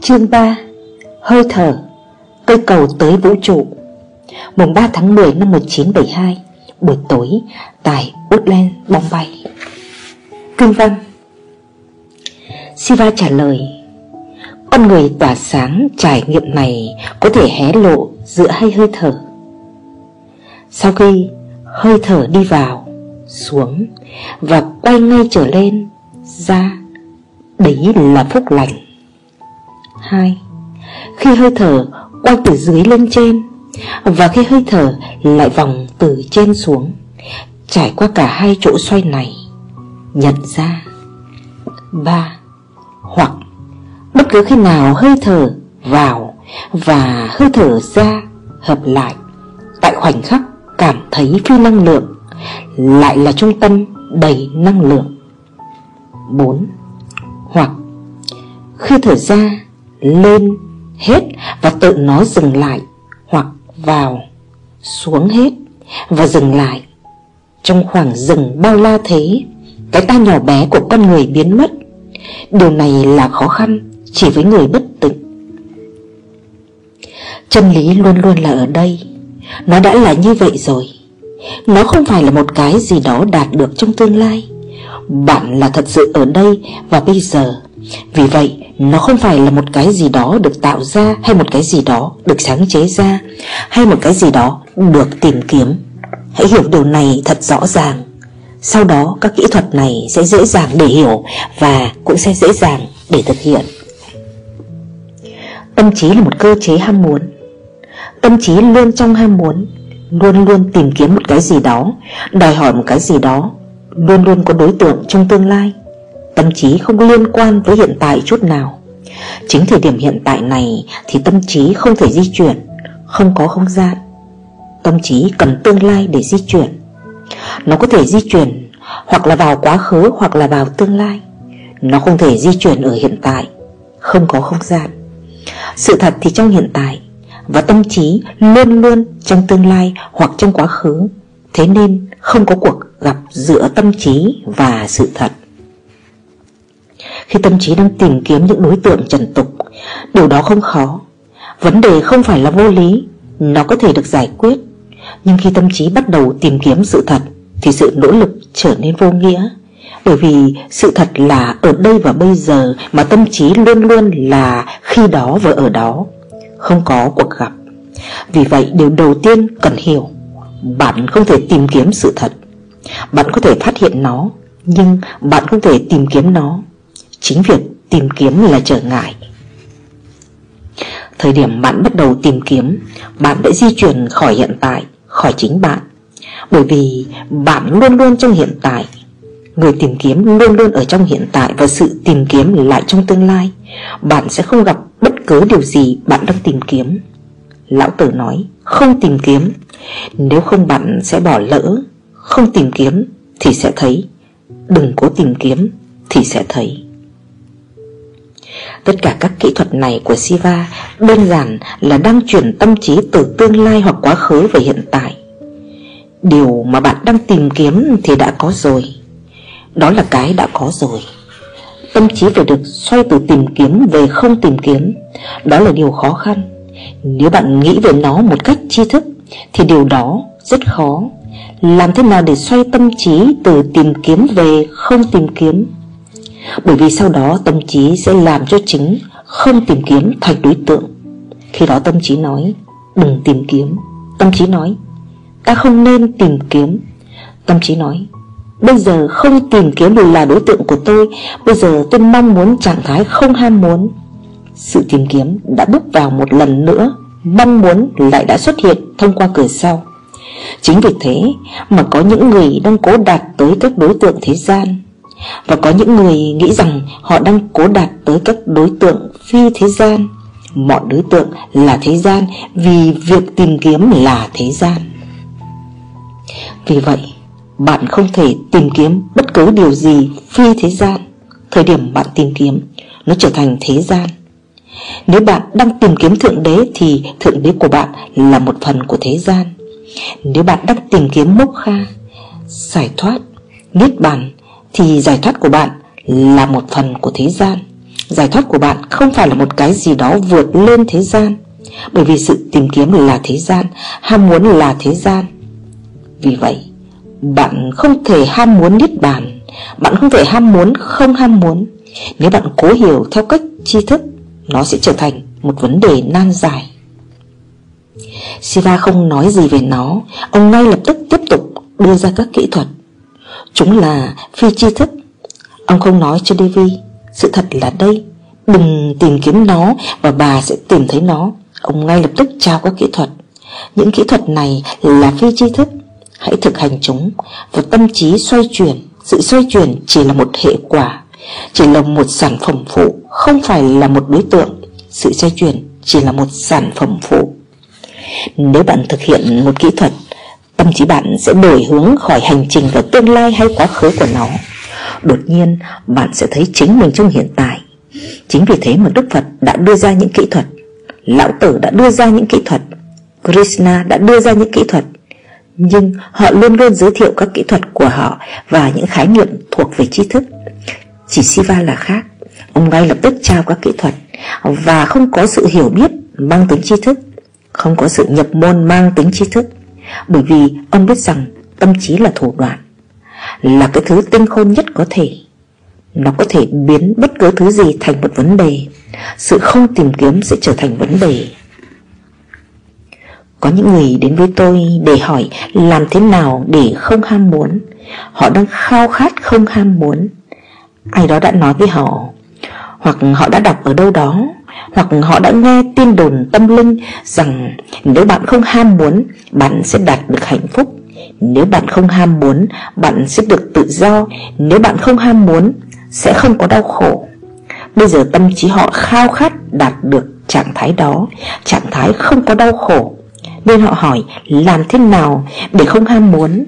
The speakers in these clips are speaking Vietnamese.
Chương 3 Hơi thở Cây cầu tới vũ trụ. Mùng 3 tháng 10 năm 1972 Buổi tối Tại Woodland, Bombay Kinh văn. Siva trả lời Con người tỏa sáng trải nghiệm này Có thể hé lộ giữa hai hơi thở. Sau khi hơi thở đi vào Xuống Và quay ngay trở lên Ra Đấy là phúc lành. 2. Khi hơi thở quay từ dưới lên trên, Và khi hơi thở lại vòng từ trên xuống, Trải qua cả hai chỗ xoay này, Nhận ra 3. Hoặc bất cứ khi nào hơi thở vào và hơi thở ra hợp lại, Tại khoảnh khắc cảm thấy phi năng lượng Lại là trung tâm đầy năng lượng 4. Hoặc khi thở ra lên hết và tự nó dừng lại hoặc vào, xuống hết và dừng lại. Trong khoảng dừng bao la thế, cái ta nhỏ bé của con người biến mất. Điều này là khó khăn chỉ với người bất tịnh chân lý luôn luôn là ở đây. Nó đã là như vậy rồi. Nó không phải là một cái gì đó đạt được trong tương lai. Bạn là thật sự ở đây và bây giờ. Vì vậy nó không phải là một cái gì đó được tạo ra Hay một cái gì đó được sáng chế ra Hay một cái gì đó được tìm kiếm. Hãy hiểu điều này thật rõ ràng. Sau đó, các kỹ thuật này sẽ dễ dàng để hiểu Và cũng sẽ dễ dàng để thực hiện. Tâm trí là một cơ chế ham muốn. Tâm trí luôn trong ham muốn, Luôn luôn tìm kiếm một cái gì đó, Đòi hỏi một cái gì đó, Luôn luôn có đối tượng trong tương lai. Tâm trí không liên quan với hiện tại chút nào. Chính thời điểm hiện tại này Thì tâm trí không thể di chuyển, Không có không gian. Tâm trí cần tương lai để di chuyển. Nó có thể di chuyển Hoặc là vào quá khứ Hoặc là vào tương lai. Nó không thể di chuyển ở hiện tại, Không có không gian. Sự thật thì trong hiện tại Và tâm trí luôn luôn trong tương lai Hoặc trong quá khứ, Thế nên không có cuộc gặp giữa tâm trí và sự thật khi tâm trí đang tìm kiếm những đối tượng trần tục. Điều đó không khó. Vấn đề không phải là vô lý, Nó có thể được giải quyết. Nhưng khi tâm trí bắt đầu tìm kiếm sự thật, Thì sự nỗ lực trở nên vô nghĩa. Bởi vì sự thật là ở đây và bây giờ Mà tâm trí luôn luôn là khi đó và ở đó, Không có cuộc gặp. Vì vậy, điều đầu tiên cần hiểu, Bạn không thể tìm kiếm sự thật. Bạn có thể phát hiện nó, Nhưng bạn không thể tìm kiếm nó. Chính việc tìm kiếm là trở ngại. Thời điểm bạn bắt đầu tìm kiếm, Bạn đã di chuyển khỏi hiện tại, Khỏi chính bạn. Bởi vì bạn luôn luôn trong hiện tại. Người tìm kiếm luôn luôn ở trong hiện tại Và sự tìm kiếm lại trong tương lai. Bạn sẽ không gặp bất cứ điều gì bạn đang tìm kiếm. Lão tử nói, Không tìm kiếm. Nếu không bạn sẽ bỏ lỡ. Không tìm kiếm thì sẽ thấy. Đừng cố tìm kiếm thì sẽ thấy. Tất cả các kỹ thuật này của Siva đơn giản là đang chuyển tâm trí từ tương lai hoặc quá khứ về hiện tại. Điều mà bạn đang tìm kiếm thì đã có rồi. Đó là cái đã có rồi. Tâm trí phải được xoay từ tìm kiếm về không tìm kiếm. Đó là điều khó khăn. Nếu bạn nghĩ về nó một cách tri thức, Thì điều đó rất khó. Làm thế nào để xoay tâm trí từ tìm kiếm về không tìm kiếm? Bởi vì sau đó tâm trí sẽ làm cho chính Không tìm kiếm thành đối tượng. Khi đó tâm trí nói, Đừng tìm kiếm. Tâm trí nói, Ta không nên tìm kiếm. Tâm trí nói, Bây giờ không tìm kiếm được là đối tượng của tôi. Bây giờ tôi mong muốn trạng thái không ham muốn. Sự tìm kiếm đã bước vào một lần nữa. Mong muốn lại đã xuất hiện thông qua cửa sau. Chính vì thế mà có những người đang cố đạt tới các đối tượng thế gian và có những người nghĩ rằng họ đang cố đạt tới các đối tượng phi thế gian. Mọi đối tượng là thế gian vì việc tìm kiếm là thế gian. Vì vậy, bạn không thể tìm kiếm bất cứ điều gì phi thế gian. Thời điểm bạn tìm kiếm, nó trở thành thế gian. Nếu bạn đang tìm kiếm Thượng Đế thì Thượng Đế của bạn là một phần của thế gian. Nếu bạn đang tìm kiếm Mốc Kha, giải thoát, Niết Bàn thì giải thoát của bạn là một phần của thế gian. Giải thoát của bạn không phải là một cái gì đó vượt lên thế gian. Bởi vì sự tìm kiếm là thế gian, Ham muốn là thế gian. Vì vậy, Bạn không thể ham muốn niết bàn. Bạn không thể ham muốn không ham muốn. Nếu bạn cố hiểu theo cách tri thức, Nó sẽ trở thành một vấn đề nan giải. Siva không nói gì về nó. Ông ngay lập tức tiếp tục đưa ra các kỹ thuật. Chúng là phi chi thức. Ông không nói cho Devi Sự thật là đây. Đừng tìm kiếm nó Và bà sẽ tìm thấy nó. Ông ngay lập tức trao các kỹ thuật. Những kỹ thuật này là phi tri thức. Hãy thực hành chúng Và tâm trí xoay chuyển. Sự xoay chuyển chỉ là một hệ quả, Chỉ là một sản phẩm phụ, Không phải là một đối tượng. Sự xoay chuyển chỉ là một sản phẩm phụ. Nếu bạn thực hiện một kỹ thuật Tâm trí bạn sẽ đổi hướng khỏi hành trình vào tương lai hay quá khứ của nó. Đột nhiên, bạn sẽ thấy chính mình trong hiện tại. Chính vì thế mà Đức Phật đã đưa ra những kỹ thuật. Lão Tử đã đưa ra những kỹ thuật. Krishna đã đưa ra những kỹ thuật. Nhưng họ luôn luôn giới thiệu các kỹ thuật của họ Và những khái niệm thuộc về tri thức. Chỉ Siva là khác. Ông ngay lập tức trao các kỹ thuật Và không có sự hiểu biết mang tính tri thức, Không có sự nhập môn mang tính tri thức. Bởi vì ông biết rằng tâm trí là thủ đoạn, Là cái thứ tinh khôn nhất có thể. Nó có thể biến bất cứ thứ gì thành một vấn đề. Sự không tìm kiếm sẽ trở thành vấn đề. Có những người đến với tôi để hỏi Làm thế nào để không ham muốn. Họ đang khao khát không ham muốn. Ai đó đã nói với họ, Hoặc họ đã đọc ở đâu đó hoặc họ đã nghe tin đồn tâm linh rằng nếu bạn không ham muốn, bạn sẽ đạt được hạnh phúc. Nếu bạn không ham muốn, bạn sẽ được tự do. Nếu bạn không ham muốn, sẽ không có đau khổ. Bây giờ tâm trí họ khao khát đạt được trạng thái đó, trạng thái không có đau khổ. Nên họ hỏi làm thế nào để không ham muốn.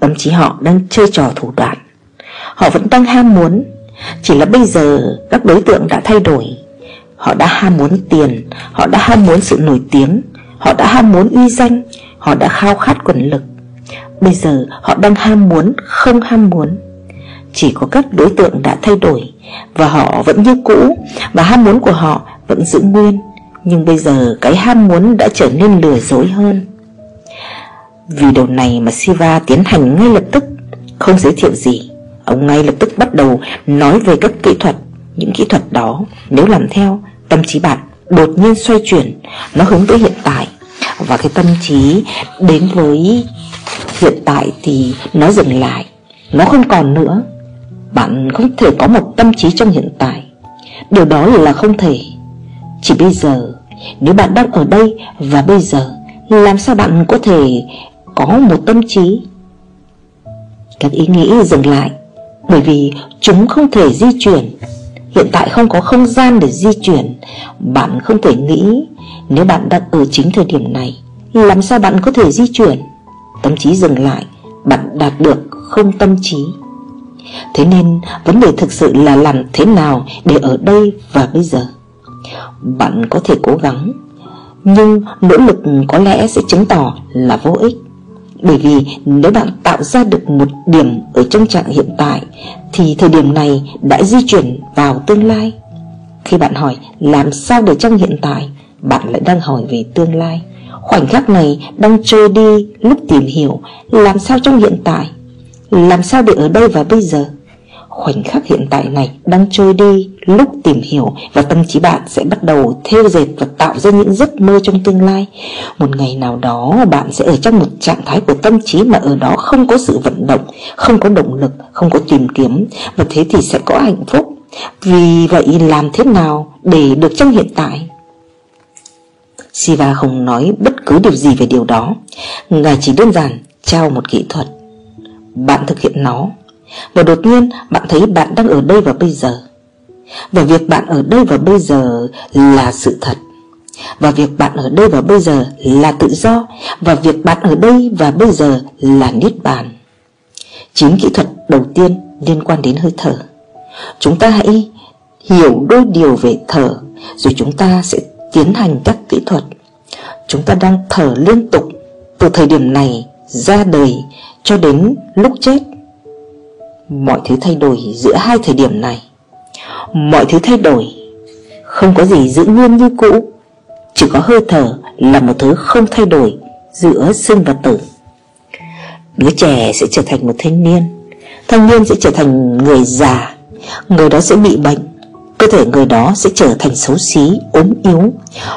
Tâm trí họ đang chơi trò thủ đoạn. Họ vẫn đang ham muốn, chỉ là bây giờ các đối tượng đã thay đổi. Họ đã ham muốn tiền, Họ đã ham muốn sự nổi tiếng, Họ đã ham muốn uy danh, Họ đã khao khát quyền lực. Bây giờ họ đang ham muốn, không ham muốn. Chỉ có các đối tượng đã thay đổi Và họ vẫn như cũ Và ham muốn của họ vẫn giữ nguyên. Nhưng bây giờ cái ham muốn đã trở nên lừa dối hơn. Vì điều này mà Siva tiến hành ngay lập tức, Không giới thiệu gì. Ông ngay lập tức bắt đầu nói về các kỹ thuật, Những kỹ thuật đó. Nếu làm theo, Tâm trí bạn đột nhiên xoay chuyển, Nó hướng tới hiện tại. Và cái tâm trí đến với hiện tại thì nó dừng lại, Nó không còn nữa. Bạn không thể có một tâm trí trong hiện tại. Điều đó là không thể. Chỉ bây giờ, Nếu bạn đang ở đây và bây giờ, Làm sao bạn có thể có một tâm trí? Các ý nghĩ dừng lại. Bởi vì chúng không thể di chuyển. Hiện tại không có không gian để di chuyển. Bạn không thể nghĩ, Nếu bạn đang ở chính thời điểm này, Làm sao bạn có thể di chuyển? Tâm trí dừng lại, Bạn đạt được không tâm trí. Thế nên, vấn đề thực sự là làm thế nào để ở đây và bây giờ? Bạn có thể cố gắng, Nhưng nỗ lực có lẽ sẽ chứng tỏ là vô ích bởi vì nếu bạn tạo ra được một điểm ở trong trạng hiện tại, Thì thời điểm này đã di chuyển vào tương lai. Khi bạn hỏi làm sao để trong hiện tại, Bạn lại đang hỏi về tương lai. Khoảnh khắc này đang trôi đi lúc tìm hiểu Làm sao trong hiện tại, Làm sao để ở đây và bây giờ. Khoảnh khắc hiện tại này đang trôi đi lúc tìm hiểu và tâm trí bạn sẽ bắt đầu theo dệt và tạo ra những giấc mơ trong tương lai. Một ngày nào đó bạn sẽ ở trong một trạng thái của tâm trí mà ở đó không có sự vận động, không có động lực, không có tìm kiếm và thế thì sẽ có hạnh phúc. Vì vậy làm thế nào để được trong hiện tại? Siva không nói bất cứ điều gì về điều đó Ngài chỉ đơn giản trao một kỹ thuật Bạn thực hiện nó và đột nhiên bạn thấy bạn đang ở đây và bây giờ và việc bạn ở đây và bây giờ là sự thật. Và việc bạn ở đây và bây giờ là tự do. Và việc bạn ở đây và bây giờ là niết bàn. Chính kỹ thuật đầu tiên liên quan đến hơi thở. Chúng ta hãy hiểu đôi điều về thở, Rồi chúng ta sẽ tiến hành các kỹ thuật. Chúng ta đang thở liên tục Từ thời điểm này ra đời cho đến lúc chết. Mọi thứ thay đổi giữa hai thời điểm này. Mọi thứ thay đổi. Không có gì giữ nguyên như cũ. Chỉ có hơi thở là một thứ không thay đổi Giữa sinh và tử. Đứa trẻ sẽ trở thành một thanh niên. Thanh niên sẽ trở thành người già. Người đó sẽ bị bệnh. Cơ thể người đó sẽ trở thành xấu xí, ốm yếu.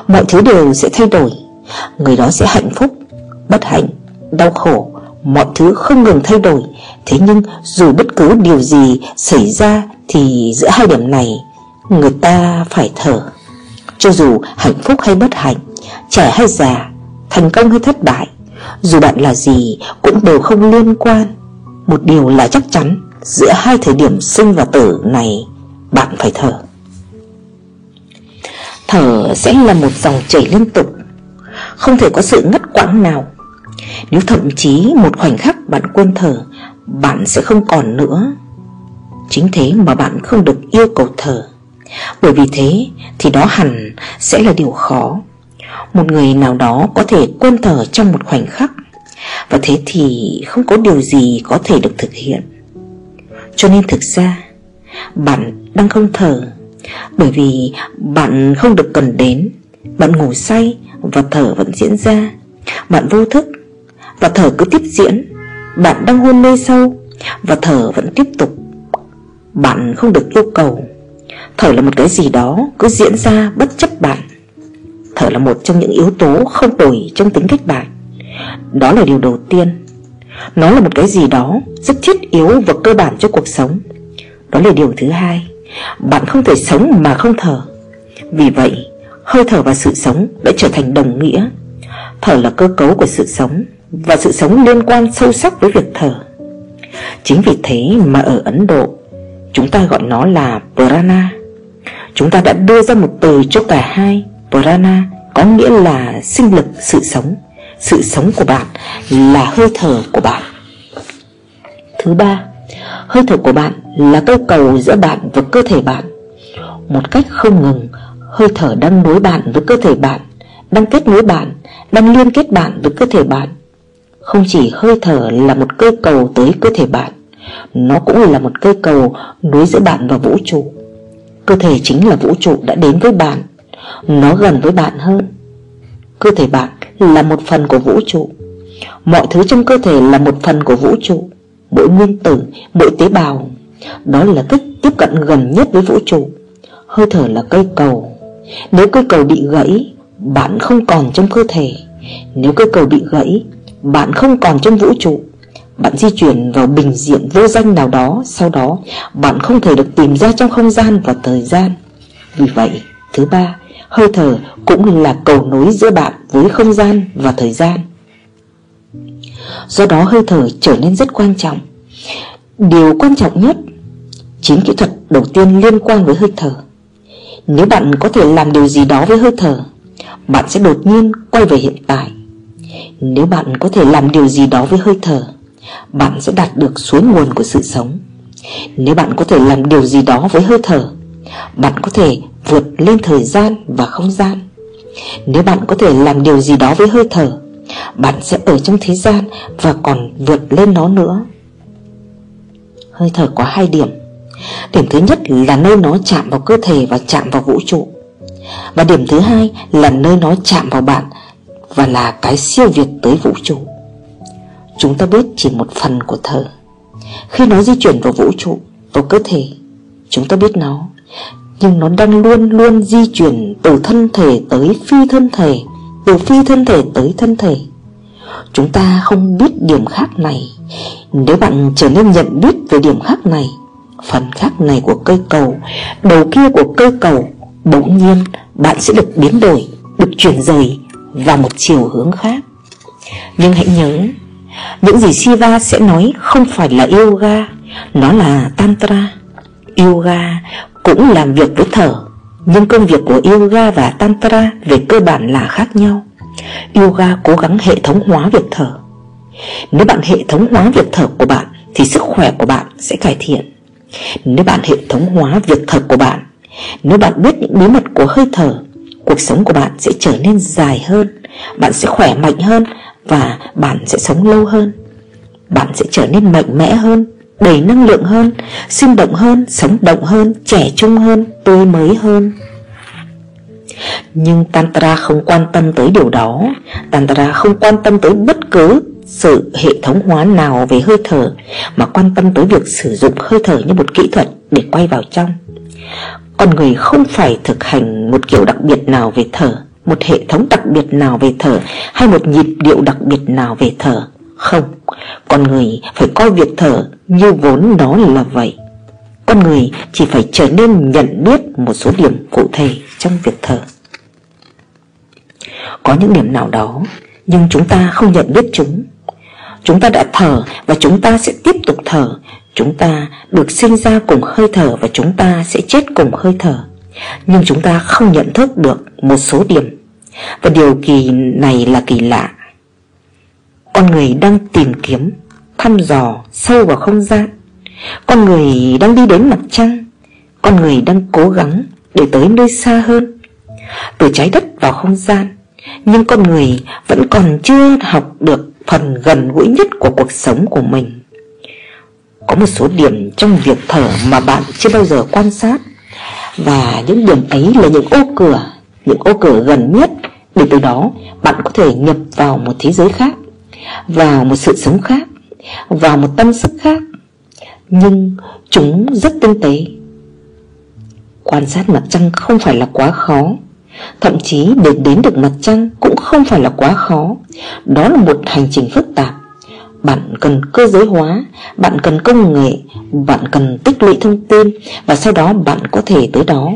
Mọi thứ đều sẽ thay đổi. Người đó sẽ hạnh phúc, bất hạnh, đau khổ. Mọi thứ không ngừng thay đổi. Thế nhưng, dù bất cứ điều gì xảy ra Thì giữa hai điểm này, Người ta phải thở. Cho dù hạnh phúc hay bất hạnh, Trẻ hay già, Thành công hay thất bại, Dù bạn là gì cũng đều không liên quan. Một điều là chắc chắn, Giữa hai thời điểm sinh và tử này, Bạn phải thở. Thở sẽ là một dòng chảy liên tục, Không thể có sự ngắt quãng nào. Nếu thậm chí một khoảnh khắc bạn quên thở, Bạn sẽ không còn nữa. Chính thế mà bạn không được yêu cầu thở. Bởi vì thế thì đó hẳn sẽ là điều khó. Một người nào đó có thể quên thở trong một khoảnh khắc. Và thế thì không có điều gì có thể được thực hiện. Cho nên thực ra, Bạn đang không thở bởi vì bạn không được cần đến. Bạn ngủ say và thở vẫn diễn ra. Bạn vô thức và thở cứ tiếp diễn. Bạn đang hôn mê sâu và thở vẫn tiếp tục. Bạn không được yêu cầu. Thở là một cái gì đó cứ diễn ra bất chấp bạn. Thở là một trong những yếu tố không đổi trong tính cách bạn. Đó là điều đầu tiên. Nó là một cái gì đó rất thiết yếu và cơ bản cho cuộc sống. Đó là điều thứ hai. Bạn không thể sống mà không thở. Vì vậy, Hơi thở và sự sống đã trở thành đồng nghĩa. Thở là cơ cấu của sự sống. Và sự sống liên quan sâu sắc với việc thở Chính vì thế mà ở Ấn Độ, Chúng ta gọi nó là Prana. Chúng ta đã đưa ra một từ cho cả hai, Prana có nghĩa là sinh lực, sự sống. Sự sống của bạn là hơi thở của bạn. Thứ ba, Hơi thở của bạn là câu cầu giữa bạn và cơ thể bạn. Một cách không ngừng, Hơi thở đang nối bạn với cơ thể bạn, Đang kết nối bạn, Đang liên kết bạn với cơ thể bạn. Không chỉ hơi thở là một cây cầu tới cơ thể bạn Nó cũng là một cây cầu nối giữa bạn và vũ trụ. Cơ thể chính là vũ trụ đã đến với bạn Nó gần với bạn hơn. Cơ thể bạn là một phần của vũ trụ Mọi thứ trong cơ thể là một phần của vũ trụ Mỗi nguyên tử, mỗi tế bào. Đó là cách tiếp cận gần nhất với vũ trụ. Hơi thở là cây cầu. Nếu cây cầu bị gãy Bạn không còn trong cơ thể. Nếu cây cầu bị gãy bạn không còn trong vũ trụ. Bạn di chuyển vào bình diện vô danh nào đó Sau đó bạn không thể được tìm ra trong không gian và thời gian. Vì vậy, thứ ba Hơi thở cũng là cầu nối giữa bạn với không gian và thời gian. Do đó hơi thở trở nên rất quan trọng. Điều quan trọng nhất Chính kỹ thuật đầu tiên liên quan với hơi thở. Nếu bạn có thể làm điều gì đó với hơi thở Bạn sẽ đột nhiên quay về hiện tại. Nếu bạn có thể làm điều gì đó với hơi thở, Bạn sẽ đạt được suối nguồn của sự sống. Nếu bạn có thể làm điều gì đó với hơi thở, Bạn có thể vượt lên thời gian và không gian. Nếu bạn có thể làm điều gì đó với hơi thở, Bạn sẽ ở trong thế gian và còn vượt lên nó nữa. Hơi thở có hai điểm. Điểm thứ nhất là nơi nó chạm vào cơ thể và chạm vào vũ trụ. Và điểm thứ hai là nơi nó chạm vào bạn và là cái siêu việt tới vũ trụ. Chúng ta biết chỉ một phần của thở Khi nó di chuyển vào vũ trụ, vào cơ thể Chúng ta biết nó. Nhưng nó đang luôn luôn di chuyển từ thân thể tới phi thân thể Từ phi thân thể tới thân thể. Chúng ta không biết điểm khác này. Nếu bạn trở nên nhận biết về điểm khác này Phần khác này của cây cầu Đầu kia của cây cầu Bỗng nhiên bạn sẽ được biến đổi Được chuyển rời vào một chiều hướng khác. Nhưng hãy nhớ, Những gì Shiva sẽ nói không phải là yoga, Nó là tantra. Yoga cũng làm việc với thở, Nhưng công việc của yoga và tantra về cơ bản là khác nhau. Yoga cố gắng hệ thống hóa việc thở. Nếu bạn hệ thống hóa việc thở của bạn, Thì sức khỏe của bạn sẽ cải thiện. Nếu bạn hệ thống hóa việc thở của bạn, Nếu bạn biết những bí mật của hơi thở Cuộc sống của bạn sẽ trở nên dài hơn Bạn sẽ khỏe mạnh hơn Và bạn sẽ sống lâu hơn. Bạn sẽ trở nên mạnh mẽ hơn Đầy năng lượng hơn Sinh động hơn, sống động hơn Trẻ trung hơn, tươi mới hơn. Nhưng Tantra không quan tâm tới điều đó. Tantra không quan tâm tới bất cứ sự hệ thống hóa nào về hơi thở Mà quan tâm tới việc sử dụng hơi thở như một kỹ thuật để quay vào trong. Con người không phải thực hành một kiểu đặc biệt nào về thở Một hệ thống đặc biệt nào về thở Hay một nhịp điệu đặc biệt nào về thở Không, con người phải coi việc thở như vốn nó là vậy. Con người chỉ phải trở nên nhận biết một số điểm cụ thể trong việc thở Có những điểm nào đó Nhưng chúng ta không nhận biết chúng. Chúng ta đã thở và chúng ta sẽ tiếp tục thở. Chúng ta được sinh ra cùng hơi thở và chúng ta sẽ chết cùng hơi thở. Nhưng chúng ta không nhận thức được một số điểm. Và điều kỳ này là kỳ lạ. Con người đang tìm kiếm, thăm dò sâu vào không gian. Con người đang đi đến mặt trăng. Con người đang cố gắng để tới nơi xa hơn. Từ trái đất vào không gian Nhưng con người vẫn còn chưa học được phần gần gũi nhất của cuộc sống của mình. Có một số điểm trong việc thở mà bạn chưa bao giờ quan sát. Và những điểm ấy là những ô cửa, Những ô cửa gần nhất. Để từ đó, bạn có thể nhập vào một thế giới khác, Vào một sự sống khác, Vào một tâm sức khác. Nhưng chúng rất tinh tế. Quan sát mặt trăng không phải là quá khó. Thậm chí để đến được mặt trăng cũng không phải là quá khó. Đó là một hành trình phức tạp. Bạn cần cơ giới hóa, bạn cần công nghệ, bạn cần tích lũy thông tin Và sau đó bạn có thể tới đó.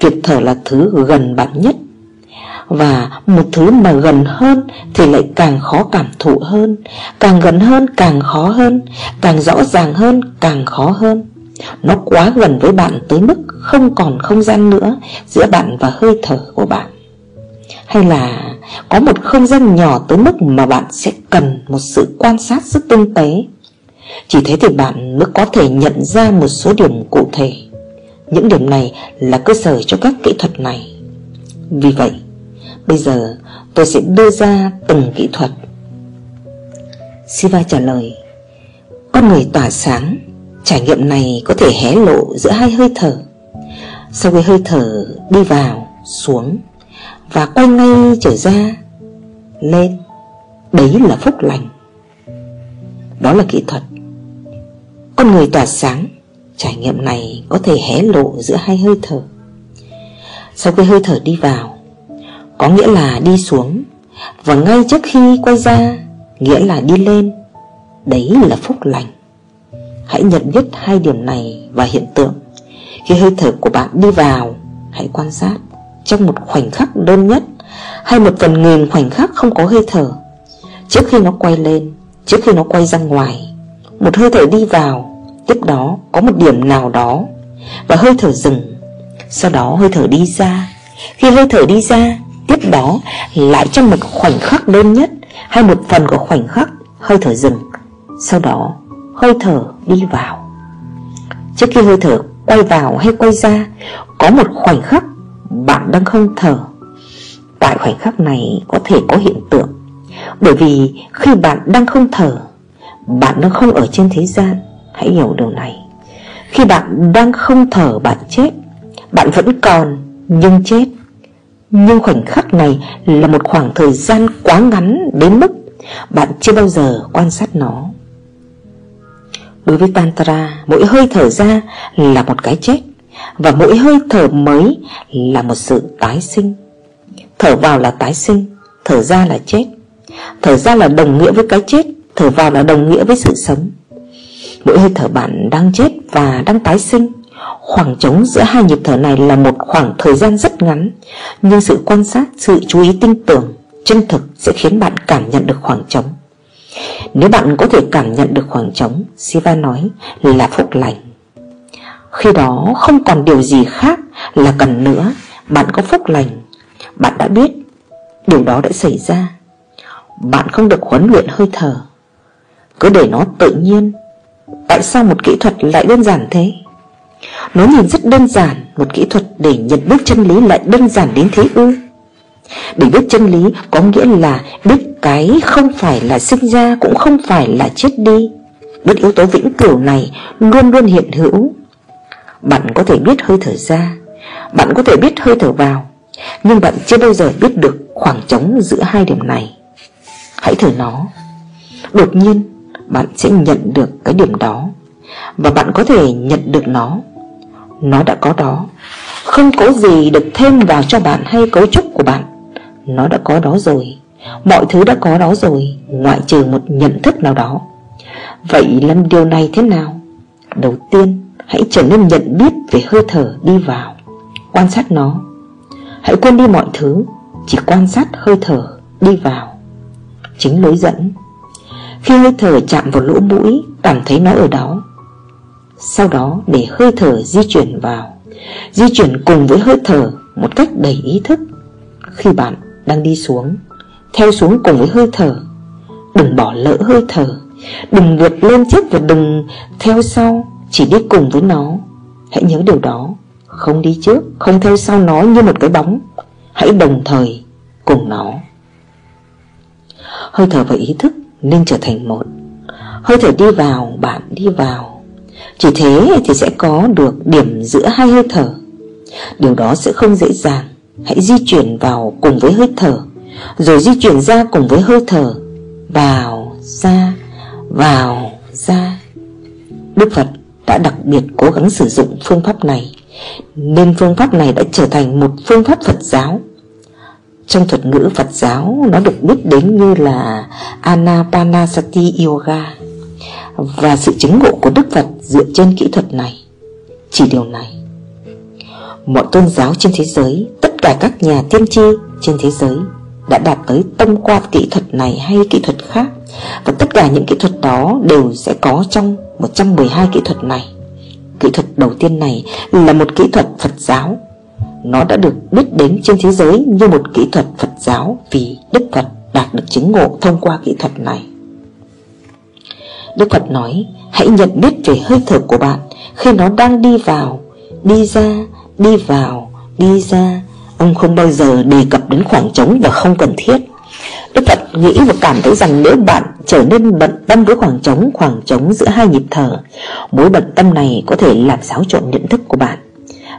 Việc thở là thứ gần bạn nhất. Và một thứ mà gần hơn thì lại càng khó cảm thụ hơn Càng gần hơn càng khó hơn Càng rõ ràng hơn càng khó hơn. Nó quá gần với bạn tới mức không còn không gian nữa giữa bạn và hơi thở của bạn. Hay là có một không gian nhỏ tới mức mà bạn sẽ cần một sự quan sát rất tinh tế. Chỉ thế thì bạn mới có thể nhận ra một số điểm cụ thể. Những điểm này là cơ sở cho các kỹ thuật này. Vì vậy, bây giờ tôi sẽ đưa ra từng kỹ thuật. Siva trả lời Con người tỏa sáng Trải nghiệm này có thể hé lộ giữa hai hơi thở. Sau khi hơi thở đi vào, xuống Và quay ngay trở ra Lên. Đấy là phúc lành. Đó là kỹ thuật. Con người tỏa sáng Trải nghiệm này có thể hé lộ giữa hai hơi thở. Sau khi hơi thở đi vào Có nghĩa là đi xuống Và ngay trước khi quay ra Nghĩa là đi lên. Đấy là phúc lành. Hãy nhận biết hai điểm này và hiện tượng. Khi hơi thở của bạn đi vào, Hãy quan sát Trong một khoảnh khắc đơn nhất Hay một phần nghìn khoảnh khắc không có hơi thở. Trước khi nó quay lên, Trước khi nó quay ra ngoài, Một hơi thở đi vào, Tiếp đó có một điểm nào đó Và hơi thở dừng. Sau đó hơi thở đi ra. Khi hơi thở đi ra, Tiếp đó lại trong một khoảnh khắc đơn nhất Hay một phần của khoảnh khắc, Hơi thở dừng. Sau đó, hơi thở đi vào. Trước khi hơi thở quay vào hay quay ra, Có một khoảnh khắc bạn đang không thở. Tại khoảnh khắc này có thể có hiện tượng, Bởi vì khi bạn đang không thở, Bạn đang không ở trên thế gian. Hãy hiểu điều này. Khi bạn đang không thở, bạn chết, Bạn vẫn còn nhưng chết. Nhưng khoảnh khắc này là một khoảng thời gian quá ngắn đến mức Bạn chưa bao giờ quan sát nó. Đối với Tantra, mỗi hơi thở ra là một cái chết Và mỗi hơi thở mới là một sự tái sinh. Thở vào là tái sinh, thở ra là chết. Thở ra là đồng nghĩa với cái chết, thở vào là đồng nghĩa với sự sống. Mỗi hơi thở bạn đang chết và đang tái sinh Khoảng trống giữa hai nhịp thở này là một khoảng thời gian rất ngắn Nhưng sự quan sát, sự chú ý tinh tưởng, chân thực sẽ khiến bạn cảm nhận được khoảng trống nếu bạn có thể cảm nhận được khoảng trống, Siva nói là phúc lành. Khi đó không còn điều gì khác là cần nữa, Bạn có phúc lành. Bạn đã biết Điều đó đã xảy ra. Bạn không được huấn luyện hơi thở. Cứ để nó tự nhiên. Tại sao một kỹ thuật lại đơn giản thế? Nó nhìn rất đơn giản, Một kỹ thuật để nhận biết chân lý lại đơn giản đến thế ư? Để biết chân lý có nghĩa là biết cái không phải là sinh ra, cũng không phải là chết đi. Bất yếu tố vĩnh cửu này luôn luôn hiện hữu. Bạn có thể biết hơi thở ra, Bạn có thể biết hơi thở vào, Nhưng bạn chưa bao giờ biết được khoảng trống giữa hai điểm này. Hãy thử nó. Đột nhiên, bạn sẽ nhận được cái điểm đó, Và bạn có thể nhận được nó. Nó đã có đó. Không có gì được thêm vào cho bạn hay cấu trúc của bạn. Nó đã có đó rồi. Mọi thứ đã có đó rồi, Ngoại trừ một nhận thức nào đó. Vậy làm điều này thế nào? Đầu tiên, hãy trở nên nhận biết về hơi thở đi vào. Quan sát nó. Hãy quên đi mọi thứ, Chỉ quan sát hơi thở đi vào. Chính lối dẫn. Khi hơi thở chạm vào lỗ mũi, Cảm thấy nó ở đó. Sau đó, để hơi thở di chuyển vào. Di chuyển cùng với hơi thở Một cách đầy ý thức. Khi bạn đang đi xuống theo xuống cùng với hơi thở. Đừng bỏ lỡ hơi thở. Đừng vượt lên trước và đừng theo sau Chỉ đi cùng với nó. Hãy nhớ điều đó. Không đi trước, không theo sau nó như một cái bóng. Hãy đồng thời cùng nó. Hơi thở và ý thức nên trở thành một. Hơi thở đi vào, bạn đi vào. Chỉ thế thì sẽ có được điểm giữa hai hơi thở. Điều đó sẽ không dễ dàng. Hãy di chuyển vào cùng với hơi thở. Rồi di chuyển ra cùng với hơi thở. Vào, ra, vào, ra. Đức Phật đã đặc biệt cố gắng sử dụng phương pháp này Nên phương pháp này đã trở thành một phương pháp Phật giáo. Trong thuật ngữ Phật giáo Nó được biết đến như là Anapanasati Yoga. Và sự chứng ngộ của Đức Phật dựa trên kỹ thuật này Chỉ điều này. Mọi tôn giáo trên thế giới Tất cả các nhà tiên tri trên thế giới đã đạt tới tâm qua kỹ thuật này hay kỹ thuật khác. Và tất cả những kỹ thuật đó đều sẽ có trong 112 kỹ thuật này. Kỹ thuật đầu tiên này là một kỹ thuật Phật giáo. Nó đã được biết đến trên thế giới như một kỹ thuật Phật giáo Vì Đức Phật đạt được chứng ngộ thông qua kỹ thuật này. Đức Phật nói Hãy nhận biết về hơi thở của bạn. Khi nó đang đi vào Đi ra, đi vào, đi ra Ông không bao giờ đề cập đến khoảng trống và không cần thiết. Đức Phật nghĩ và cảm thấy rằng nếu bạn trở nên bận tâm với khoảng trống Khoảng trống giữa hai nhịp thở Mối bận tâm này có thể làm xáo trộn nhận thức của bạn.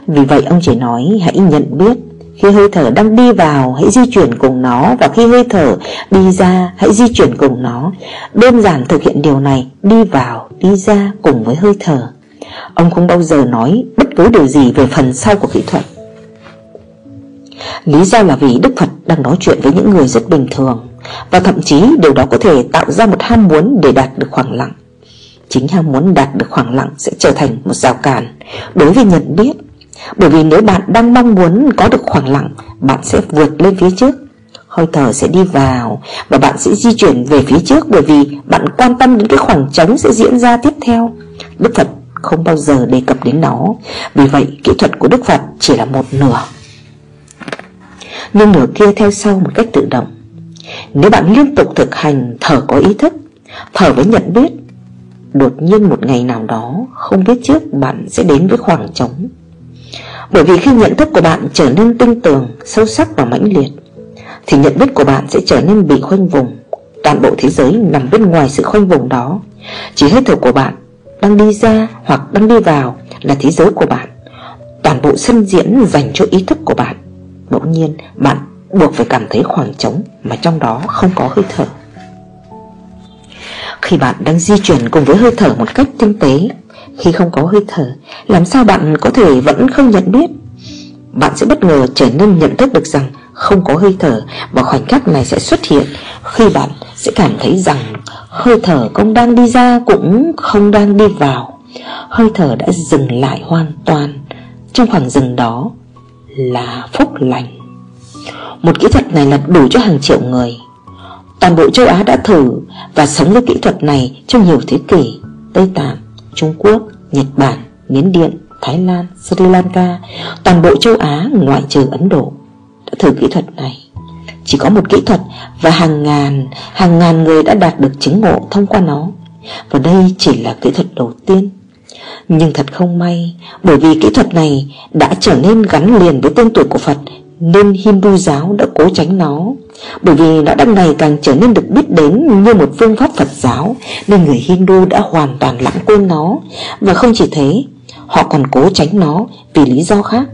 Vì vậy ông chỉ nói hãy nhận biết Khi hơi thở đang đi vào hãy di chuyển cùng nó Và khi hơi thở đi ra hãy di chuyển cùng nó. Đơn giản thực hiện điều này Đi vào, đi ra cùng với hơi thở. Ông không bao giờ nói bất cứ điều gì về phần sau của kỹ thuật. Lý do là vì Đức Phật đang nói chuyện với những người rất bình thường, Và thậm chí điều đó có thể tạo ra một ham muốn để đạt được khoảng lặng. Chính ham muốn đạt được khoảng lặng sẽ trở thành một rào cản đối với nhận biết, Bởi vì nếu bạn đang mong muốn có được khoảng lặng, Bạn sẽ vượt lên phía trước, Hơi thở sẽ đi vào, Và bạn sẽ di chuyển về phía trước Bởi vì bạn quan tâm đến cái khoảng trống sẽ diễn ra tiếp theo. Đức Phật không bao giờ đề cập đến nó. Vì vậy, kỹ thuật của Đức Phật chỉ là một nửa. Nhưng nửa kia theo sau một cách tự động. Nếu bạn liên tục thực hành thở có ý thức, Thở với nhận biết, Đột nhiên một ngày nào đó Không biết trước bạn sẽ đến với khoảng trống. Bởi vì khi nhận thức của bạn trở nên tinh tường, Sâu sắc và mãnh liệt, Thì nhận biết của bạn sẽ trở nên bị khoanh vùng. Toàn bộ thế giới nằm bên ngoài sự khoanh vùng đó. Chỉ hơi thở của bạn đang đi ra hoặc đang đi vào là thế giới của bạn. Toàn bộ sân diễn dành cho ý thức của bạn. Bỗng nhiên, bạn buộc phải cảm thấy khoảng trống Mà trong đó không có hơi thở. Khi bạn đang di chuyển cùng với hơi thở một cách tinh tế, Khi không có hơi thở, Làm sao bạn có thể vẫn không nhận biết? Bạn sẽ bất ngờ trở nên nhận thức được rằng Không có hơi thở Và khoảnh khắc này sẽ xuất hiện Khi bạn sẽ cảm thấy rằng Hơi thở không đang đi ra cũng không đang đi vào. Hơi thở đã dừng lại hoàn toàn Trong khoảng dừng đó là phúc lành. Một kỹ thuật này là đủ cho hàng triệu người. Toàn bộ châu Á đã thử và sống với kỹ thuật này trong nhiều thế kỷ Tây Tạng, Trung Quốc, Nhật Bản, Miến Điện, Thái Lan, Sri Lanka. Toàn bộ châu Á ngoại trừ Ấn Độ đã thử kỹ thuật này. Chỉ có một kỹ thuật Và hàng ngàn, hàng ngàn người đã đạt được chứng ngộ thông qua nó. Và đây chỉ là kỹ thuật đầu tiên nhưng thật không may, Bởi vì kỹ thuật này đã trở nên gắn liền với tên tuổi của Phật, Nên Hindu giáo đã cố tránh nó. Bởi vì nó đang ngày càng trở nên được biết đến như một phương pháp Phật giáo, Nên người Hindu đã hoàn toàn lãng quên nó. Và không chỉ thế, Họ còn cố tránh nó vì lý do khác.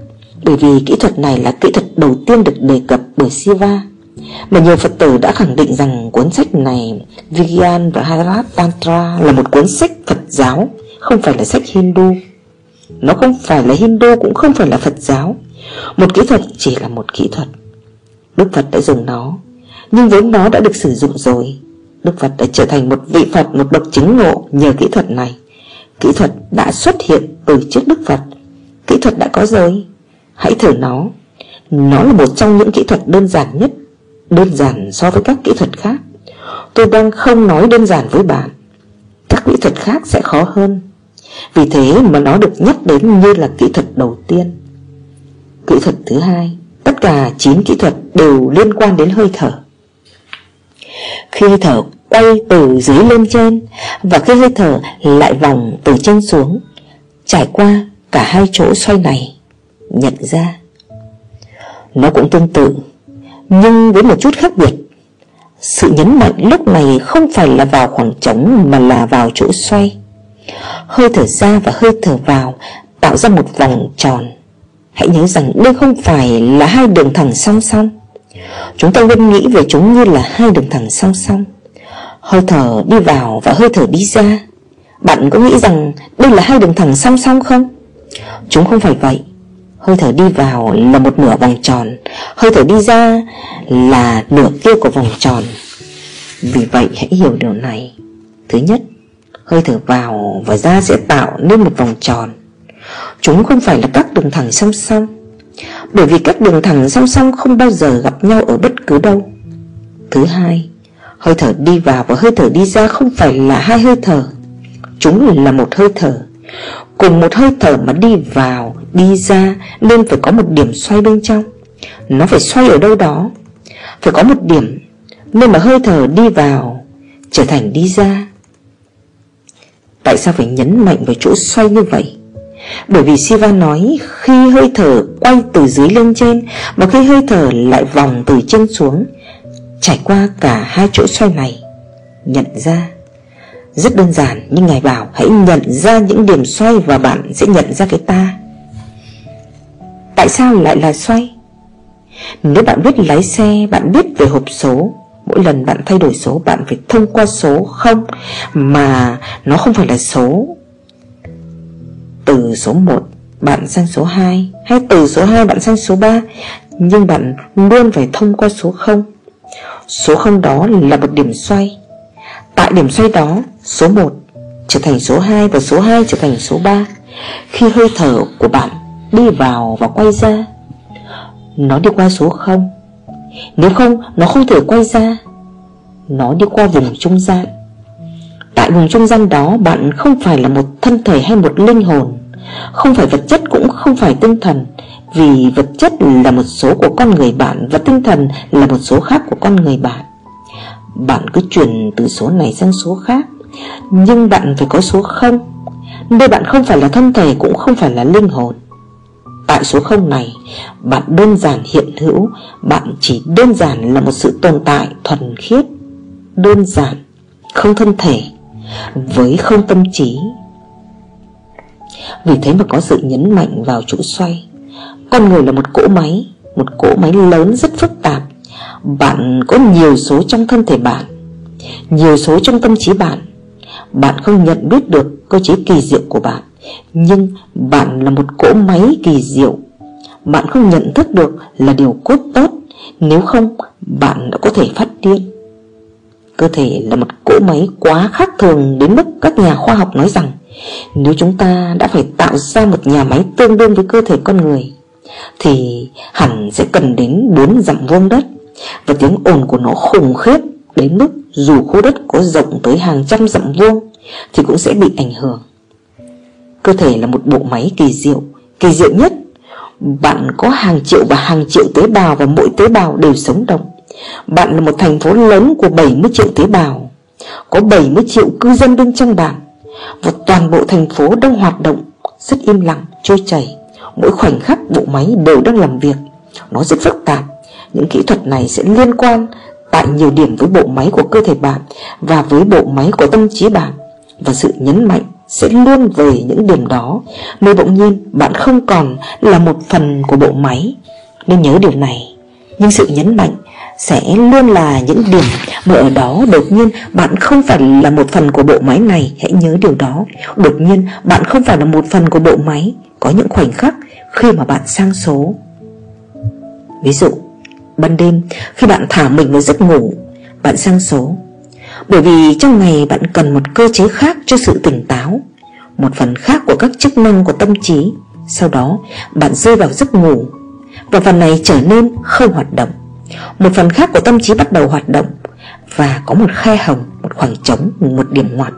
Bởi vì kỹ thuật này là kỹ thuật đầu tiên được đề cập bởi Siva. Mà nhiều Phật tử đã khẳng định rằng cuốn sách này, Vigyan và Harat Tantra là một cuốn sách Phật giáo. Không phải là sách Hindu. Nó không phải là Hindu, cũng không phải là Phật giáo. Một kỹ thuật chỉ là một kỹ thuật. Đức Phật đã dùng nó, Nhưng vốn nó đã được sử dụng rồi. Đức Phật đã trở thành một vị Phật, Một bậc chứng ngộ nhờ kỹ thuật này. Kỹ thuật đã xuất hiện từ trước Đức Phật. Kỹ thuật đã có rồi. Hãy thử nó. Nó là một trong những kỹ thuật đơn giản nhất, Đơn giản so với các kỹ thuật khác. Tôi đang không nói đơn giản với bạn. Các kỹ thuật khác sẽ khó hơn. Vì thế mà nó được nhắc đến như là kỹ thuật đầu tiên. Kỹ thuật thứ hai, Tất cả 9 kỹ thuật đều liên quan đến hơi thở. Khi hơi thở quay từ dưới lên trên Và khi hơi thở lại vòng từ trên xuống, Trải qua cả hai chỗ xoay này, Nhận ra. Nó cũng tương tự, Nhưng với một chút khác biệt. Sự nhấn mạnh lúc này không phải là vào khoảng trống Mà là vào chỗ xoay. Hơi thở ra và hơi thở vào Tạo ra một vòng tròn. Hãy nhớ rằng đây không phải là hai đường thẳng song song. Chúng ta luôn nghĩ về chúng như là hai đường thẳng song song. Hơi thở đi vào và hơi thở đi ra. Bạn có nghĩ rằng đây là hai đường thẳng song song không? Chúng không phải vậy. Hơi thở đi vào là một nửa vòng tròn. Hơi thở đi ra là nửa kia của vòng tròn. Vì vậy, hãy hiểu điều này. Thứ nhất, Hơi thở vào và ra sẽ tạo nên một vòng tròn. Chúng không phải là các đường thẳng song song. Bởi vì các đường thẳng song song không bao giờ gặp nhau ở bất cứ đâu. Thứ hai, Hơi thở đi vào và hơi thở đi ra không phải là hai hơi thở. Chúng là một hơi thở. Cùng một hơi thở mà đi vào, đi ra Nên phải có một điểm xoay bên trong. Nó phải xoay ở đâu đó. Phải có một điểm Nên mà hơi thở đi vào Trở thành đi ra. Tại sao phải nhấn mạnh vào chỗ xoay như vậy? Bởi vì Siva nói Khi hơi thở quay từ dưới lên trên Và khi hơi thở lại vòng từ trên xuống Trải qua cả hai chỗ xoay này Nhận ra rất đơn giản, nhưng Ngài bảo Hãy nhận ra những điểm xoay Và bạn sẽ nhận ra cái ta. Tại sao lại là xoay Nếu bạn biết lái xe, Bạn biết về hộp số, Mỗi lần bạn thay đổi số, Bạn phải thông qua số không Mà nó không phải là số. Từ số 1 Bạn sang số 2 Hay từ số 2 bạn sang số 3 Nhưng bạn luôn phải thông qua số 0 Số 0 đó là một điểm xoay Tại điểm xoay đó, Số 1 trở thành số 2 Và số 2 trở thành số 3 Khi hơi thở của bạn đi vào và quay ra, Nó đi qua số 0 Nếu không, nó không thể quay ra. Nó đi qua vùng trung gian. Tại vùng trung gian đó, Bạn không phải là một thân thể hay một linh hồn. Không phải vật chất cũng không phải tinh thần, vì vật chất là một số của con người bạn Và tinh thần là một số khác của con người bạn. Bạn cứ chuyển từ số này sang số khác. Nhưng bạn phải có số không. Nơi bạn không phải là thân thể cũng không phải là linh hồn. Tại số không này, Bạn đơn giản hiện hữu, Bạn chỉ đơn giản là một sự tồn tại thuần khiết, Đơn giản, Không thân thể, Với không tâm trí. Vì thế mà có sự nhấn mạnh vào chỗ xoay. Con người là một cỗ máy, Một cỗ máy lớn rất phức tạp. Bạn có nhiều số trong thân thể bạn, Nhiều số trong tâm trí bạn. Bạn không nhận biết được cơ chế kỳ diệu của bạn, Nhưng bạn là một cỗ máy kỳ diệu. Bạn không nhận thức được là điều cốt tốt, Nếu không, bạn đã có thể phát điên. Cơ thể là một cỗ máy quá khác thường Đến mức các nhà khoa học nói rằng, Nếu chúng ta đã phải tạo ra một nhà máy tương đương với cơ thể con người, thì hẳn sẽ cần đến 4 dặm vuông đất. Và tiếng ồn của nó khủng khiếp Đến mức dù khu đất có rộng tới hàng trăm dặm vuông Thì cũng sẽ bị ảnh hưởng. Cơ thể là một bộ máy kỳ diệu Kỳ diệu nhất. Bạn có hàng triệu và hàng triệu tế bào Và mỗi tế bào đều sống động. Bạn là một thành phố lớn của 70 triệu tế bào Có 70 triệu cư dân bên trong bạn. Và toàn bộ thành phố đang hoạt động Rất im lặng, trôi chảy. Mỗi khoảnh khắc bộ máy đều đang làm việc. Nó rất phức những kỹ thuật này sẽ liên quan tại nhiều điểm với bộ máy của cơ thể bạn và với bộ máy của tâm trí bạn. Và sự nhấn mạnh sẽ luôn về những điểm đó. Nơi bỗng nhiên bạn không còn là một phần của bộ máy. Nên nhớ điều này. Nhưng sự nhấn mạnh sẽ luôn là những điểm mà ở đó đột nhiên bạn không phải là một phần của bộ máy này. Hãy nhớ điều đó. Đột nhiên bạn không phải là một phần của bộ máy. Có những khoảnh khắc khi mà bạn sang số. Ví dụ ban đêm khi bạn thả mình vào giấc ngủ bạn sang số. Bởi vì trong ngày bạn cần một cơ chế khác cho sự tỉnh táo Một phần khác của các chức năng của tâm trí. Sau đó bạn rơi vào giấc ngủ Và phần này trở nên không hoạt động. Một phần khác của tâm trí bắt đầu hoạt động Và có một khe hồng, một khoảng trống, một điểm ngoặt.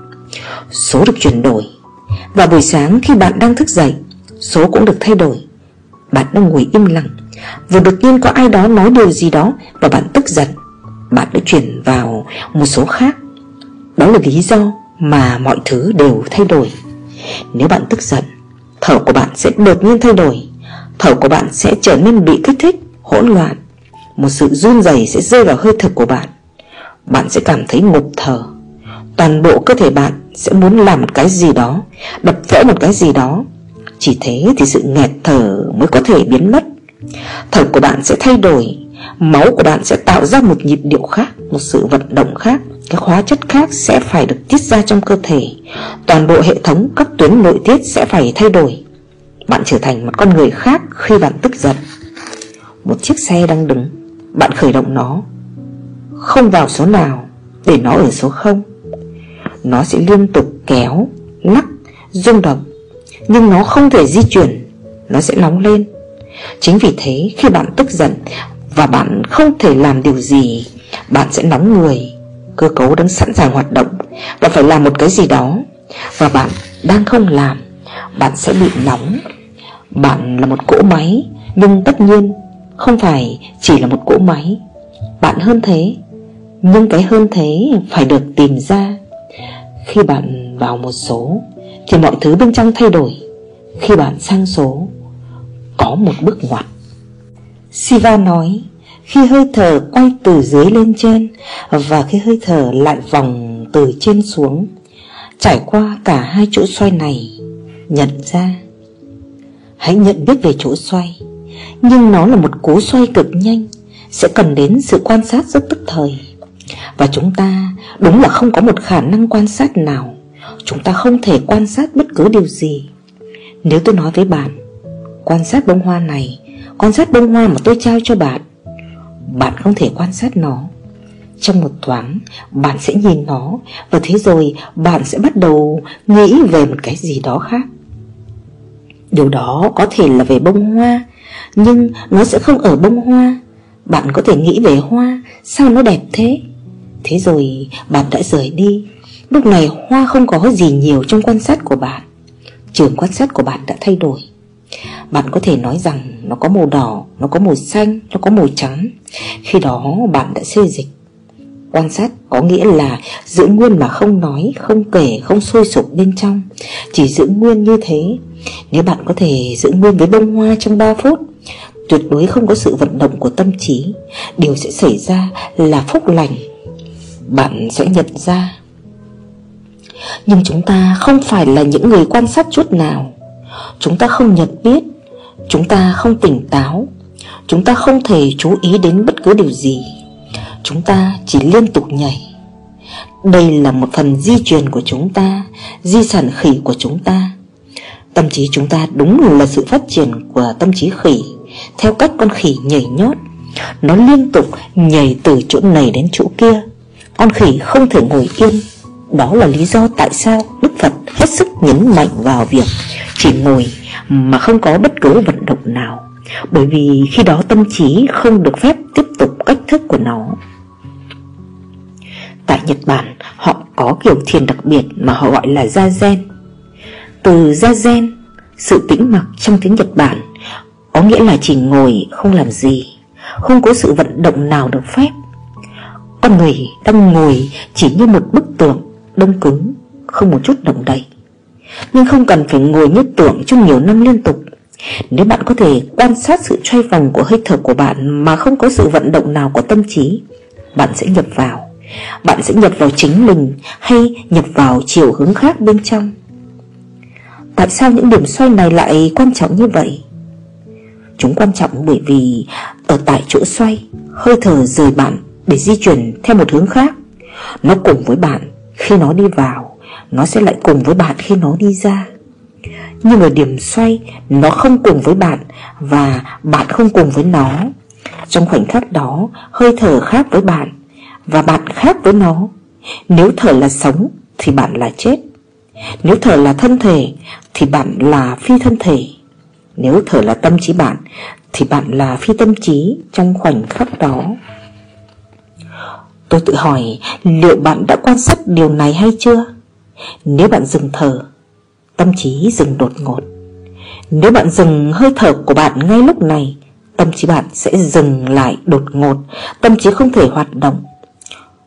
Số được chuyển đổi Và buổi sáng khi bạn đang thức dậy Số cũng được thay đổi. Bạn đang ngồi im lặng Vừa đột nhiên có ai đó nói điều gì đó Và bạn tức giận. Bạn đã chuyển vào một số khác. Đó là lý do mà mọi thứ đều thay đổi. Nếu bạn tức giận, Thở của bạn sẽ đột nhiên thay đổi. Thở của bạn sẽ trở nên bị kích thích, Hỗn loạn. Một sự run rẩy sẽ rơi vào hơi thở của bạn. Bạn sẽ cảm thấy ngột thở. Toàn bộ cơ thể bạn sẽ muốn làm một cái gì đó, Đập vỡ một cái gì đó. Chỉ thế thì sự nghẹt thở mới có thể biến mất. Thở của bạn sẽ thay đổi Máu của bạn sẽ tạo ra một nhịp điệu khác Một sự vận động khác. Các hóa chất khác sẽ phải được tiết ra trong cơ thể. Toàn bộ hệ thống các tuyến nội tiết sẽ phải thay đổi. Bạn trở thành một con người khác khi bạn tức giận. Một chiếc xe đang đứng. Bạn khởi động nó. Không vào số nào Để nó ở số 0 Nó sẽ liên tục kéo Lắc, rung động. Nhưng nó không thể di chuyển. Nó sẽ nóng lên. Chính vì thế, khi bạn tức giận và bạn không thể làm điều gì, Bạn sẽ nóng người, Cơ cấu đang sẵn sàng hoạt động. Và phải làm một cái gì đó Và bạn đang không làm, Bạn sẽ bị nóng. Bạn là một cỗ máy, Nhưng tất nhiên không phải chỉ là một cỗ máy. Bạn hơn thế, Nhưng cái hơn thế phải được tìm ra. Khi bạn vào một số, Thì mọi thứ bên trong thay đổi. Khi bạn sang số có một bước ngoặt. Siva nói, Khi hơi thở quay từ dưới lên trên Và khi hơi thở lại vòng từ trên xuống, Trải qua cả hai chỗ xoay này, Nhận ra. Hãy nhận biết về chỗ xoay, Nhưng nó là một cú xoay cực nhanh, Sẽ cần đến sự quan sát rất tức thời. Và chúng ta, đúng là không có một khả năng quan sát nào. Chúng ta không thể quan sát bất cứ điều gì. Nếu tôi nói với bạn Quan sát bông hoa này. Quan sát bông hoa mà tôi trao cho bạn. Bạn không thể quan sát nó. Trong một thoáng, Bạn sẽ nhìn nó Và thế rồi bạn sẽ bắt đầu Nghĩ về một cái gì đó khác. Điều đó có thể là về bông hoa, Nhưng nó sẽ không ở bông hoa. Bạn có thể nghĩ về hoa, Sao nó đẹp thế? Thế rồi bạn đã rời đi. Lúc này hoa không có gì nhiều trong quan sát của bạn. Trường quan sát của bạn đã thay đổi bạn có thể nói rằng nó có màu đỏ, nó có màu xanh, nó có màu trắng. Khi đó bạn đã xê dịch. Quan sát có nghĩa là giữ nguyên mà không nói, không kể, không sôi sục bên trong. Chỉ giữ nguyên như thế. Nếu bạn có thể giữ nguyên với bông hoa trong 3 phút Tuyệt đối không có sự vận động của tâm trí. Điều sẽ xảy ra là phúc lành. Bạn sẽ nhận ra. Nhưng chúng ta không phải là những người quan sát chút nào. Chúng ta không nhận biết. Chúng ta không tỉnh táo. Chúng ta không thể chú ý đến bất cứ điều gì. Chúng ta chỉ liên tục nhảy. Đây là một phần di truyền của chúng ta, Di sản khỉ của chúng ta. Tâm trí chúng ta đúng là sự phát triển của tâm trí khỉ. Theo cách con khỉ nhảy nhót, Nó liên tục nhảy từ chỗ này đến chỗ kia. Con khỉ không thể ngồi yên. Đó là lý do tại sao Đức Phật hết sức nhấn mạnh vào việc Chỉ ngồi mà không có bất cứ vận động nào. Bởi vì khi đó tâm trí không được phép tiếp tục cách thức của nó. Tại Nhật Bản họ có kiểu thiền đặc biệt mà họ gọi là Zazen Từ Zazen, sự tĩnh mặc trong tiếng Nhật Bản Có nghĩa là chỉ ngồi không làm gì Không có sự vận động nào được phép. Con người đang ngồi chỉ như một bức tượng đông cứng Không một chút động đậy nhưng không cần phải ngồi như tưởng trong nhiều năm liên tục. Nếu bạn có thể quan sát sự xoay vòng của hơi thở của bạn Mà không có sự vận động nào của tâm trí, Bạn sẽ nhập vào. Bạn sẽ nhập vào chính mình Hay nhập vào chiều hướng khác bên trong. Tại sao những điểm xoay này lại quan trọng như vậy? Chúng quan trọng bởi vì Ở tại chỗ xoay, Hơi thở rời bạn để di chuyển theo một hướng khác. Nó cùng với bạn khi nó đi vào. Nó sẽ lại cùng với bạn khi nó đi ra. Nhưng ở điểm xoay, Nó không cùng với bạn Và bạn không cùng với nó. Trong khoảnh khắc đó, Hơi thở khác với bạn Và bạn khác với nó. Nếu thở là sống Thì bạn là chết. Nếu thở là thân thể Thì bạn là phi thân thể. Nếu thở là tâm trí bạn Thì bạn là phi tâm trí Trong khoảnh khắc đó. Tôi tự hỏi liệu bạn đã quan sát điều này hay chưa? Nếu bạn dừng thở, tâm trí dừng đột ngột. Nếu bạn dừng hơi thở của bạn ngay lúc này, tâm trí bạn sẽ dừng lại đột ngột, tâm trí không thể hoạt động.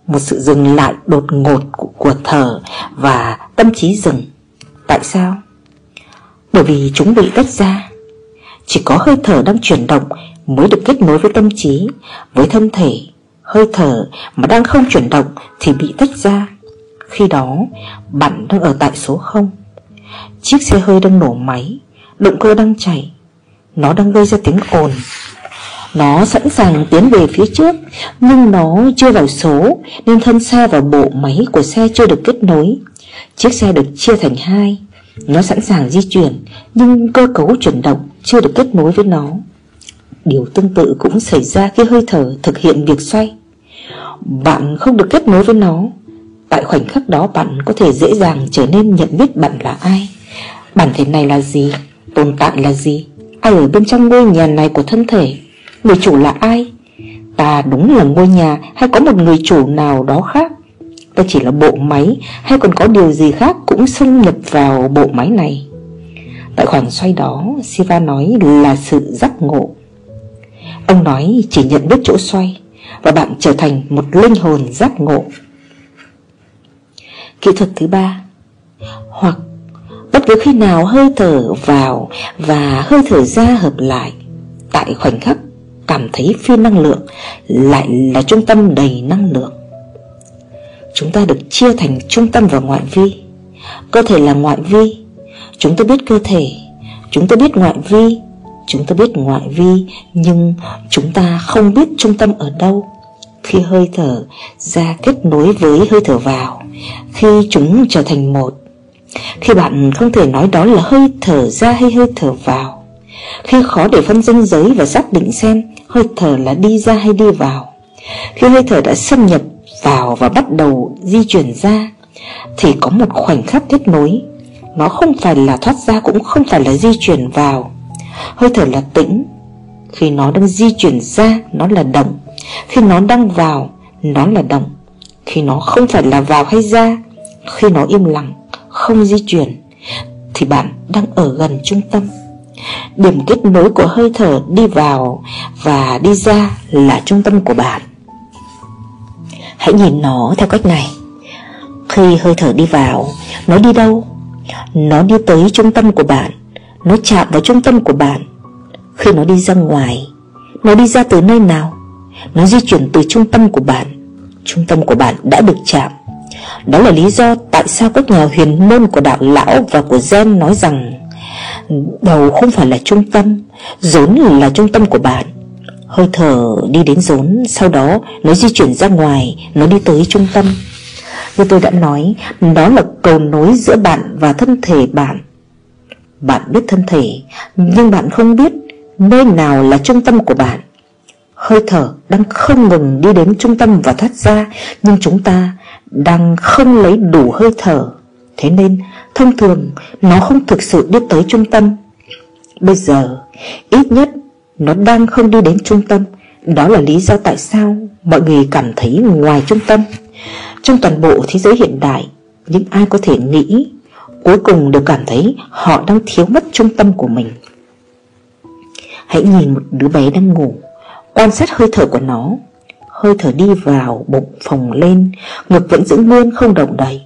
Một sự dừng lại đột ngột của, của thở và tâm trí dừng. Tại sao? Bởi vì chúng bị tách ra. Chỉ có hơi thở đang chuyển động mới được kết nối với tâm trí, với thân thể Hơi thở mà đang không chuyển động thì bị tách ra khi đó, bạn đang ở tại số 0 Chiếc xe hơi đang nổ máy, Động cơ đang chạy. Nó đang gây ra tiếng ồn. Nó sẵn sàng tiến về phía trước, Nhưng nó chưa vào số, Nên thân xe và bộ máy của xe chưa được kết nối. Chiếc xe được chia thành hai. Nó sẵn sàng di chuyển, Nhưng cơ cấu chuyển động chưa được kết nối với nó. Điều tương tự cũng xảy ra khi hơi thở thực hiện việc xoay. Bạn không được kết nối với nó. Tại khoảnh khắc đó bạn có thể dễ dàng trở nên nhận biết bạn là ai. Bản thể này là gì? Tồn tại là gì? Ai ở bên trong ngôi nhà này của thân thể? Người chủ là ai? Ta đúng là ngôi nhà hay có một người chủ nào đó khác? Ta chỉ là bộ máy hay còn có điều gì khác cũng xâm nhập vào bộ máy này? Tại khoảng xoay đó, Siva nói là sự giác ngộ. Ông nói chỉ nhận biết chỗ xoay và bạn trở thành một linh hồn giác ngộ. Kỹ thuật thứ ba. Hoặc bất cứ khi nào hơi thở vào và hơi thở ra hợp lại, Tại khoảnh khắc cảm thấy phi năng lượng lại là trung tâm đầy năng lượng. Chúng ta được chia thành trung tâm và ngoại vi. Cơ thể là ngoại vi, Chúng ta biết cơ thể. Chúng ta biết ngoại vi, Chúng ta biết ngoại vi, Nhưng chúng ta không biết trung tâm ở đâu. Khi hơi thở ra kết nối với hơi thở vào khi chúng trở thành một. Khi bạn không thể nói đó là hơi thở ra hay hơi thở vào. Khi khó để phân danh giới và xác định xem Hơi thở là đi ra hay đi vào. Khi hơi thở đã xâm nhập vào và bắt đầu di chuyển ra, Thì có một khoảnh khắc kết nối. Nó không phải là thoát ra cũng không phải là di chuyển vào. Hơi thở là tĩnh. Khi nó đang di chuyển ra, Nó là động. Khi nó đang vào, Nó là động. Khi nó không phải là vào hay ra khi nó im lặng, Không di chuyển, Thì bạn đang ở gần trung tâm. Điểm kết nối của hơi thở đi vào Và đi ra là trung tâm của bạn. Hãy nhìn nó theo cách này. Khi hơi thở đi vào, Nó đi đâu? Nó đi tới trung tâm của bạn. Nó chạm vào trung tâm của bạn. Khi nó đi ra ngoài, Nó đi ra từ nơi nào? Nó di chuyển từ trung tâm của bạn. Trung tâm của bạn đã được chạm. Đó là lý do tại sao các nhà huyền môn của đạo lão và của Zen nói rằng, Đầu không phải là trung tâm, Rốn là trung tâm của bạn. Hơi thở đi đến rốn, Sau đó nó di chuyển ra ngoài, Nó đi tới trung tâm. Như tôi đã nói, Đó là cầu nối giữa bạn và thân thể bạn. Bạn biết thân thể, Nhưng bạn không biết Nơi nào là trung tâm của bạn. Hơi thở đang không ngừng đi đến trung tâm và thoát ra, Nhưng chúng ta đang không lấy đủ hơi thở. Thế nên, thông thường, nó không thực sự đi tới trung tâm. Bây giờ, ít nhất, nó đang không đi đến trung tâm. Đó là lý do tại sao mọi người cảm thấy ngoài trung tâm. Trong toàn bộ thế giới hiện đại, Những ai có thể nghĩ, Cuối cùng đều cảm thấy họ đang thiếu mất trung tâm của mình. Hãy nhìn một đứa bé đang ngủ, Quan sát hơi thở của nó. Hơi thở đi vào, bụng phồng lên Ngực vẫn giữ nguyên không động đậy.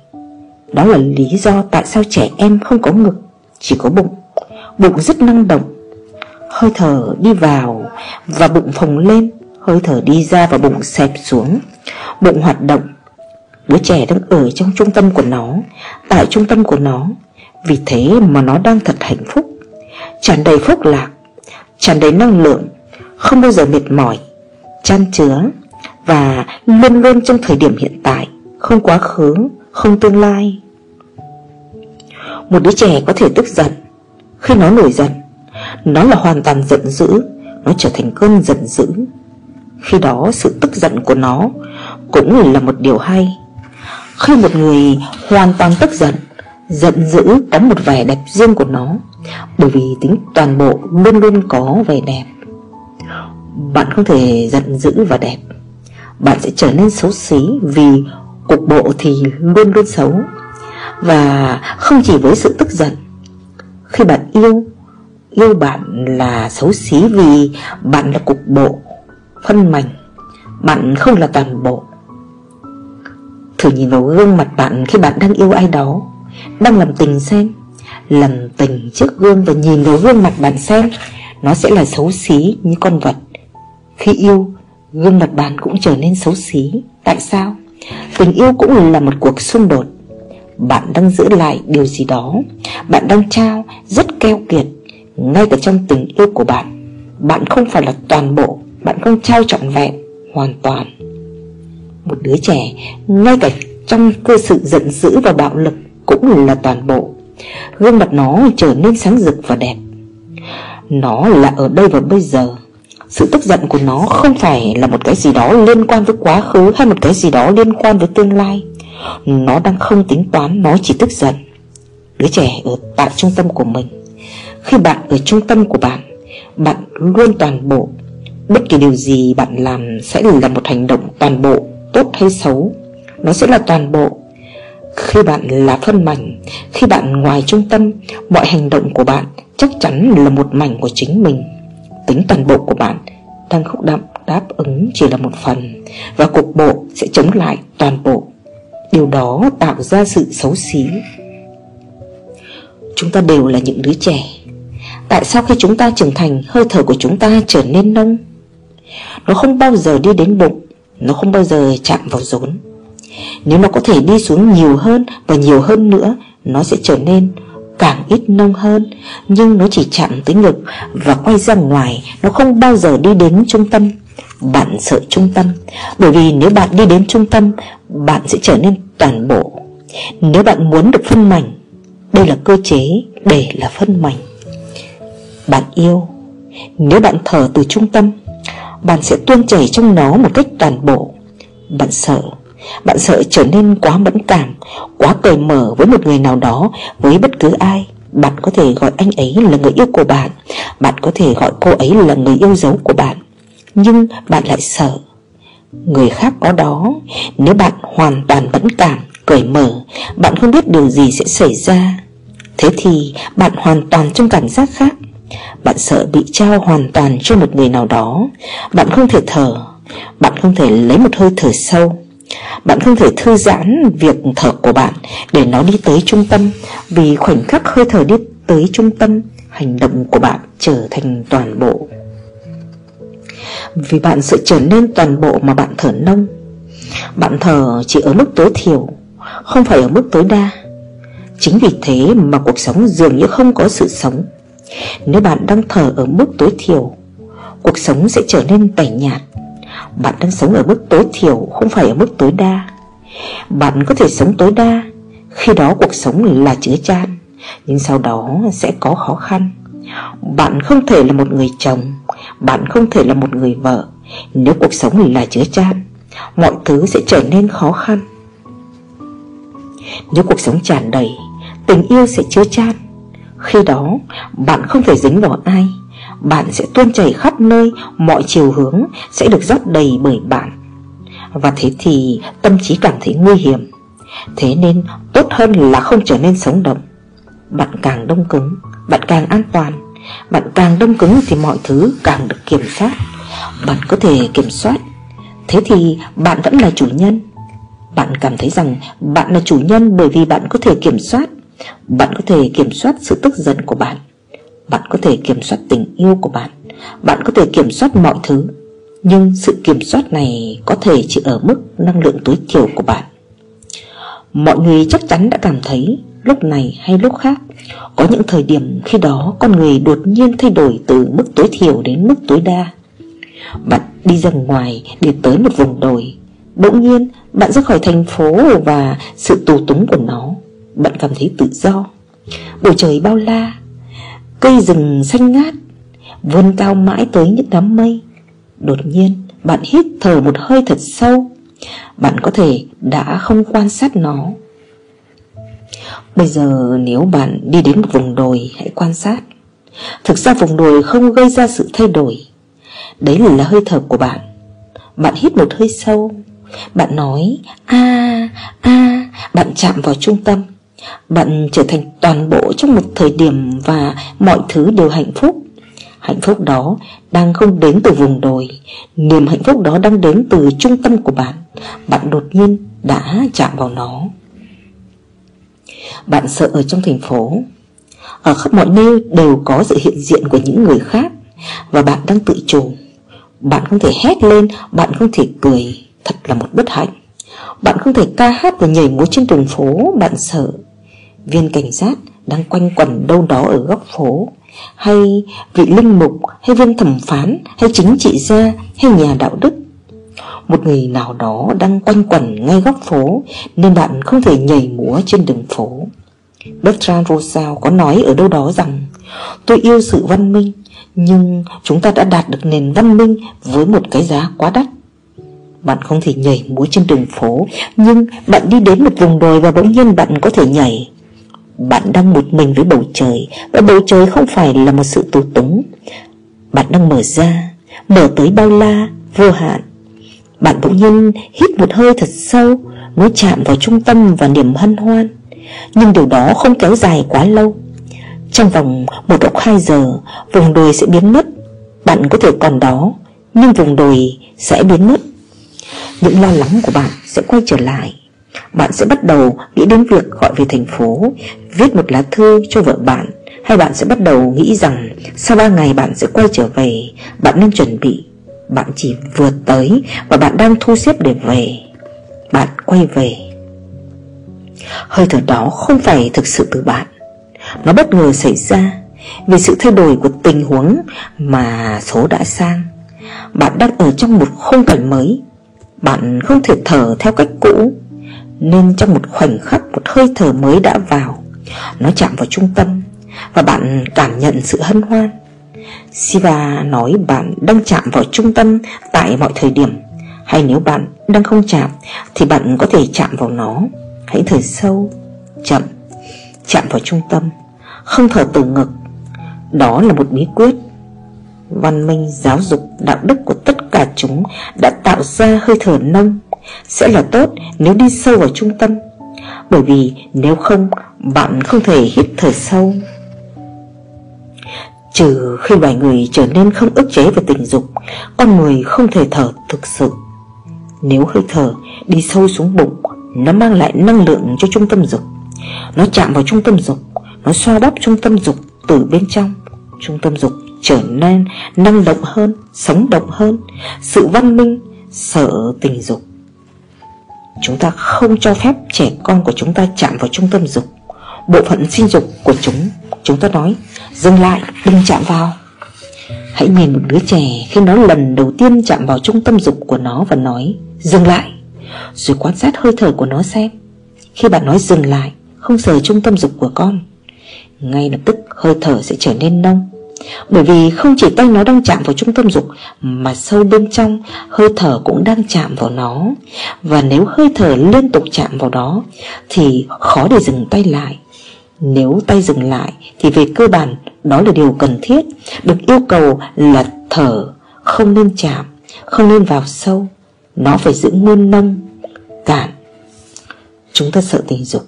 Đó là lý do tại sao trẻ em không có ngực Chỉ có bụng. Bụng rất năng động. Hơi thở đi vào và bụng phồng lên Hơi thở đi ra và bụng xẹp xuống. Bụng hoạt động. Đứa trẻ đang ở trong trung tâm của nó Tại trung tâm của nó. Vì thế mà nó đang thật hạnh phúc. Tràn đầy phúc lạc tràn đầy năng lượng Không bao giờ mệt mỏi Chăn chứa. Và luôn luôn trong thời điểm hiện tại, Không quá khứ, Không tương lai. Một đứa trẻ có thể tức giận. Khi nó nổi giận, Nó là hoàn toàn giận dữ, Nó trở thành cơn giận dữ. Khi đó, sự tức giận của nó Cũng là một điều hay. Khi một người hoàn toàn tức giận Giận dữ có một vẻ đẹp riêng của nó, Bởi vì tính toàn bộ luôn luôn có vẻ đẹp. Bạn không thể giận dữ và đẹp. Bạn sẽ trở nên xấu xí Vì cục bộ thì luôn luôn xấu. Và không chỉ với sự tức giận, Khi bạn yêu Yêu bạn là xấu xí vì bạn là cục bộ, Phân mảnh, Bạn không là toàn bộ. Thử nhìn vào gương mặt bạn khi bạn đang yêu ai đó, Đang làm tình xem, Làm tình trước gương và nhìn vào gương mặt bạn xem, Nó sẽ là xấu xí như con vật. Khi yêu Gương mặt bạn cũng trở nên xấu xí. Tại sao? Tình yêu cũng là một cuộc xung đột. Bạn đang giữ lại điều gì đó. Bạn đang trao rất keo kiệt Ngay cả trong tình yêu của bạn. Bạn không phải là toàn bộ. Bạn không trao trọn vẹn, Hoàn toàn. Một đứa trẻ, Ngay cả trong cơ sự giận dữ và bạo lực Cũng là toàn bộ. Gương mặt nó trở nên sáng rực và đẹp. Nó là ở đây và bây giờ sự tức giận của nó không phải là một cái gì đó liên quan với quá khứ hay một cái gì đó liên quan với tương lai. Nó đang không tính toán, nó chỉ tức giận. Đứa trẻ ở tại trung tâm của mình. Khi bạn ở trung tâm của bạn Bạn luôn toàn bộ. Bất kỳ điều gì bạn làm sẽ là một hành động toàn bộ Tốt hay xấu. Nó sẽ là toàn bộ. Khi bạn là phân mảnh Khi bạn ngoài trung tâm Mọi hành động của bạn chắc chắn là một mảnh của chính mình tính toàn bộ của bạn đang khúc đậm đáp ứng chỉ là một phần, và cục bộ sẽ chống lại toàn bộ. Điều đó tạo ra sự xấu xí. Chúng ta đều là những đứa trẻ. Tại sao khi chúng ta trưởng thành, hơi thở của chúng ta trở nên nông? Nó không bao giờ đi đến bụng, nó không bao giờ chạm vào rốn. Nếu nó có thể đi xuống nhiều hơn và nhiều hơn nữa, nó sẽ trở nên càng ít nông hơn, Nhưng nó chỉ chạm tới ngực Và quay ra ngoài, Nó không bao giờ đi đến trung tâm. Bạn sợ trung tâm, Bởi vì nếu bạn đi đến trung tâm, Bạn sẽ trở nên toàn bộ. Nếu bạn muốn được phân mảnh, Đây là cơ chế, để là phân mảnh. Bạn yêu, Nếu bạn thở từ trung tâm, Bạn sẽ tuôn chảy trong nó một cách toàn bộ. Bạn sợ bạn sợ trở nên quá mẫn cảm, Quá cởi mở với một người nào đó, Với bất cứ ai. Bạn có thể gọi anh ấy là người yêu của bạn. Bạn có thể gọi cô ấy là người yêu dấu của bạn. Nhưng bạn lại sợ Người khác có đó. Nếu bạn hoàn toàn mẫn cảm, Cởi mở, Bạn không biết điều gì sẽ xảy ra. Thế thì bạn hoàn toàn trong cảm giác khác. Bạn sợ bị trao hoàn toàn cho một người nào đó. Bạn không thể thở. Bạn không thể lấy một hơi thở sâu bạn không thể thư giãn việc thở của bạn để nó đi tới trung tâm, Vì khoảnh khắc hơi thở đi tới trung tâm, Hành động của bạn trở thành toàn bộ. Vì bạn sự trở nên toàn bộ mà bạn thở nông. Bạn thở chỉ ở mức tối thiểu, Không phải ở mức tối đa. Chính vì thế mà cuộc sống dường như không có sự sống. Nếu bạn đang thở ở mức tối thiểu, Cuộc sống sẽ trở nên tẻ nhạt bạn đang sống ở mức tối thiểu, Không phải ở mức tối đa. Bạn có thể sống tối đa. Khi đó cuộc sống là chứa chan Nhưng sau đó sẽ có khó khăn. Bạn không thể là một người chồng, Bạn không thể là một người vợ. Nếu cuộc sống là chứa chan Mọi thứ sẽ trở nên khó khăn. Nếu cuộc sống tràn đầy, Tình yêu sẽ chứa chan. Khi đó, bạn không thể dính vào ai bạn sẽ tuôn chảy khắp nơi, Mọi chiều hướng sẽ được rót đầy bởi bạn. Và thế thì tâm trí cảm thấy nguy hiểm. Thế nên tốt hơn là không trở nên sống động. Bạn càng đông cứng, Bạn càng an toàn. Bạn càng đông cứng thì mọi thứ càng được kiểm soát. Bạn có thể kiểm soát. Thế thì bạn vẫn là chủ nhân. Bạn cảm thấy rằng bạn là chủ nhân bởi vì bạn có thể kiểm soát. Bạn có thể kiểm soát sự tức giận của bạn. Bạn có thể kiểm soát tình yêu của bạn. Bạn có thể kiểm soát mọi thứ. Nhưng sự kiểm soát này có thể chỉ ở mức năng lượng tối thiểu của bạn. Mọi người chắc chắn đã cảm thấy lúc này hay lúc khác. Có những thời điểm khi đó con người đột nhiên thay đổi từ mức tối thiểu đến mức tối đa. Bạn đi ra ngoài để tới một vùng đồi. Bỗng nhiên, bạn ra khỏi thành phố và sự tù túng của nó. Bạn cảm thấy tự do. Bầu trời bao la Cây rừng xanh ngát, Vươn cao mãi tới những đám mây. Đột nhiên, bạn hít thở một hơi thật sâu. Bạn có thể đã không quan sát nó. Bây giờ nếu bạn đi đến một vùng đồi, hãy quan sát. Thực ra vùng đồi không gây ra sự thay đổi. Đấy là hơi thở của bạn. Bạn hít một hơi sâu. Bạn nói, a a, Bạn chạm vào trung tâm. Bạn trở thành toàn bộ trong một thời điểm Và mọi thứ đều hạnh phúc. Hạnh phúc đó đang không đến từ vùng đồi. Niềm hạnh phúc đó đang đến từ trung tâm của bạn. Bạn đột nhiên đã chạm vào nó. Bạn sợ ở trong thành phố. Ở khắp mọi nơi đều có sự hiện diện của những người khác Và bạn đang tự chủ. Bạn không thể hét lên, Bạn không thể cười. Thật là một bất hạnh. Bạn không thể ca hát và nhảy múa trên đường phố, Bạn sợ. Viên cảnh sát đang quanh quẩn đâu đó ở góc phố, Hay vị linh mục, Hay viên thẩm phán, Hay chính trị gia, Hay nhà đạo đức. Một người nào đó đang quanh quẩn ngay góc phố, Nên bạn không thể nhảy múa trên đường phố. Bertrand Russell có nói ở đâu đó rằng, Tôi yêu sự văn minh, Nhưng chúng ta đã đạt được nền văn minh Với một cái giá quá đắt. Bạn không thể nhảy múa trên đường phố, Nhưng bạn đi đến một vùng đồi và bỗng nhiên bạn có thể nhảy. Bạn đang một mình với bầu trời Và bầu trời không phải là một sự tù túng. Bạn đang mở ra Mở tới bao la, vô hạn. Bạn bỗng nhiên hít một hơi thật sâu Nó chạm vào trung tâm và niềm hân hoan. Nhưng điều đó không kéo dài quá lâu. Trong vòng một hoặc hai giờ Vùng đồi sẽ biến mất. Bạn có thể còn đó Nhưng vùng đồi sẽ biến mất. Những lo lắng của bạn sẽ quay trở lại. Bạn sẽ bắt đầu nghĩ đến việc gọi về thành phố, Viết một lá thư cho vợ bạn, Hay bạn sẽ bắt đầu nghĩ rằng Sau 3 ngày bạn sẽ quay trở về, Bạn nên chuẩn bị. Bạn chỉ vừa tới Và bạn đang thu xếp để về. Bạn quay về. Hơi thở đó không phải thực sự từ bạn. Nó bất ngờ xảy ra Vì sự thay đổi của tình huống Mà số đã sang. Bạn đang ở trong một khung cảnh mới. Bạn không thể thở theo cách cũ. Nên trong một khoảnh khắc Một hơi thở mới đã vào. Nó chạm vào trung tâm Và bạn cảm nhận sự hân hoan. Siva nói bạn đang chạm vào trung tâm Tại mọi thời điểm. Hay nếu bạn đang không chạm Thì bạn có thể chạm vào nó. Hãy thở sâu, chậm Chạm vào trung tâm. Không thở từ ngực. Đó là một bí quyết. Văn minh, giáo dục, đạo đức của tất cả chúng đã tạo ra hơi thở nông. Sẽ là tốt nếu đi sâu vào trung tâm. Bởi vì nếu không bạn không thể hít thở sâu. Trừ khi vài người trở nên không ức chế về tình dục Con người không thể thở thực sự. Nếu hơi thở đi sâu xuống bụng Nó mang lại năng lượng cho trung tâm dục. Nó chạm vào trung tâm dục Nó xoa bóp trung tâm dục từ bên trong. Trung tâm dục trở nên năng động hơn, sống động hơn. Sự văn minh, sợ tình dục. Chúng ta không cho phép trẻ con của chúng ta chạm vào trung tâm dục. Bộ phận sinh dục của chúng Chúng ta nói Dừng lại, đừng chạm vào. Hãy nhìn một đứa trẻ khi nó lần đầu tiên chạm vào trung tâm dục của nó và nói Dừng lại. Rồi quan sát hơi thở của nó xem. Khi bạn nói dừng lại Không sờ trung tâm dục của con Ngay lập tức hơi thở sẽ trở nên nông bởi vì không chỉ tay nó đang chạm vào trung tâm dục, Mà sâu bên trong, Hơi thở cũng đang chạm vào nó. Và nếu hơi thở liên tục chạm vào đó, Thì khó để dừng tay lại. Nếu tay dừng lại, Thì về cơ bản, đó là điều cần thiết. Được yêu cầu là thở Không nên chạm, Không nên vào sâu. Nó phải giữ nguyên nông Cạn. Chúng ta sợ tình dục.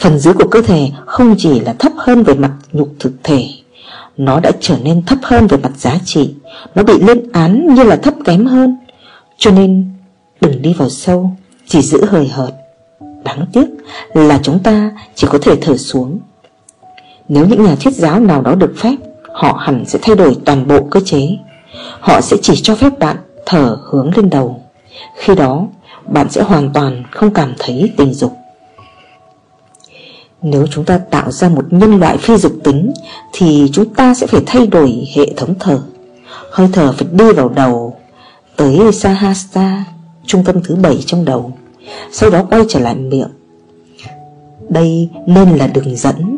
Phần dưới của cơ thể không chỉ là thấp hơn về mặt nhục thực thể nó đã trở nên thấp hơn về mặt giá trị. Nó bị lên án như là thấp kém hơn. Cho nên, đừng đi vào sâu, Chỉ giữ hời hợt. Đáng tiếc là chúng ta chỉ có thể thở xuống. Nếu những nhà thuyết giáo nào đó được phép, Họ hẳn sẽ thay đổi toàn bộ cơ chế. Họ sẽ chỉ cho phép bạn thở hướng lên đầu. Khi đó, bạn sẽ hoàn toàn không cảm thấy tình dục. Nếu chúng ta tạo ra một nhân loại phi dục tính, Thì chúng ta sẽ phải thay đổi hệ thống thở Hơi thở phải đi vào đầu, Tới Sahasta, Trung tâm thứ bảy trong đầu, Sau đó quay trở lại miệng. Đây nên là đường dẫn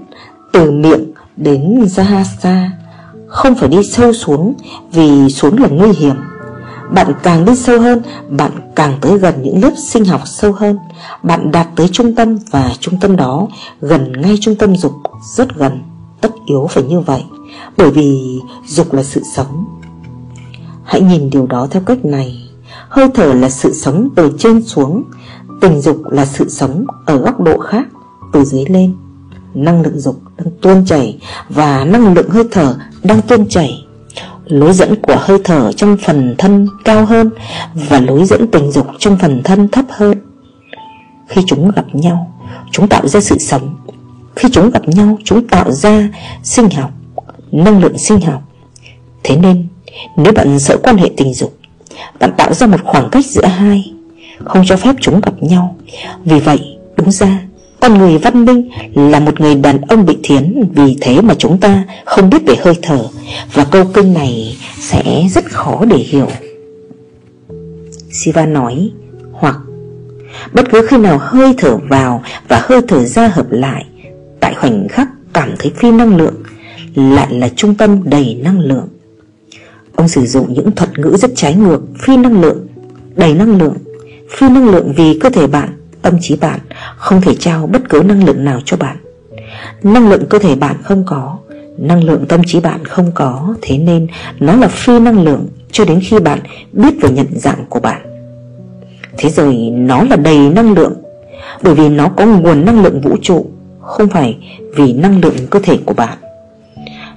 Từ miệng đến Sahasta, Không phải đi sâu xuống Vì xuống là nguy hiểm. Bạn càng đi sâu hơn, Bạn càng tới gần những lớp sinh học sâu hơn. Bạn đạt tới trung tâm Và trung tâm đó, gần ngay trung tâm dục, Rất gần. Tất yếu phải như vậy, Bởi vì dục là sự sống. Hãy nhìn điều đó theo cách này. Hơi thở là sự sống từ trên xuống, Tình dục là sự sống ở góc độ khác, Từ dưới lên. Năng lượng dục đang tuôn chảy Và năng lượng hơi thở đang tuôn chảy. Lối dẫn của hơi thở trong phần thân cao hơn Và lối dẫn tình dục trong phần thân thấp hơn. Khi chúng gặp nhau, Chúng tạo ra sự sống. Khi chúng gặp nhau, Chúng tạo ra sinh học, Năng lượng sinh học. Thế nên, nếu bạn sợ quan hệ tình dục, Bạn tạo ra một khoảng cách giữa hai, Không cho phép chúng gặp nhau. Vì vậy, đúng ra con người văn minh là một người đàn ông bị thiến Vì thế mà chúng ta không biết về hơi thở. Và câu kinh này sẽ rất khó để hiểu. Siva nói Hoặc Bất cứ khi nào hơi thở vào và hơi thở ra hợp lại Tại khoảnh khắc cảm thấy phi năng lượng Lại là trung tâm đầy năng lượng. Ông sử dụng những thuật ngữ rất trái ngược Phi năng lượng, đầy năng lượng. Phi năng lượng vì cơ thể bạn Tâm trí bạn, không thể trao bất cứ năng lượng nào cho bạn. Năng lượng cơ thể bạn không có, Năng lượng tâm trí bạn không có, Thế nên nó là phi năng lượng Cho đến khi bạn biết về nhận dạng của bạn. Thế rồi nó là đầy năng lượng, Bởi vì nó có nguồn năng lượng vũ trụ, Không phải vì năng lượng cơ thể của bạn.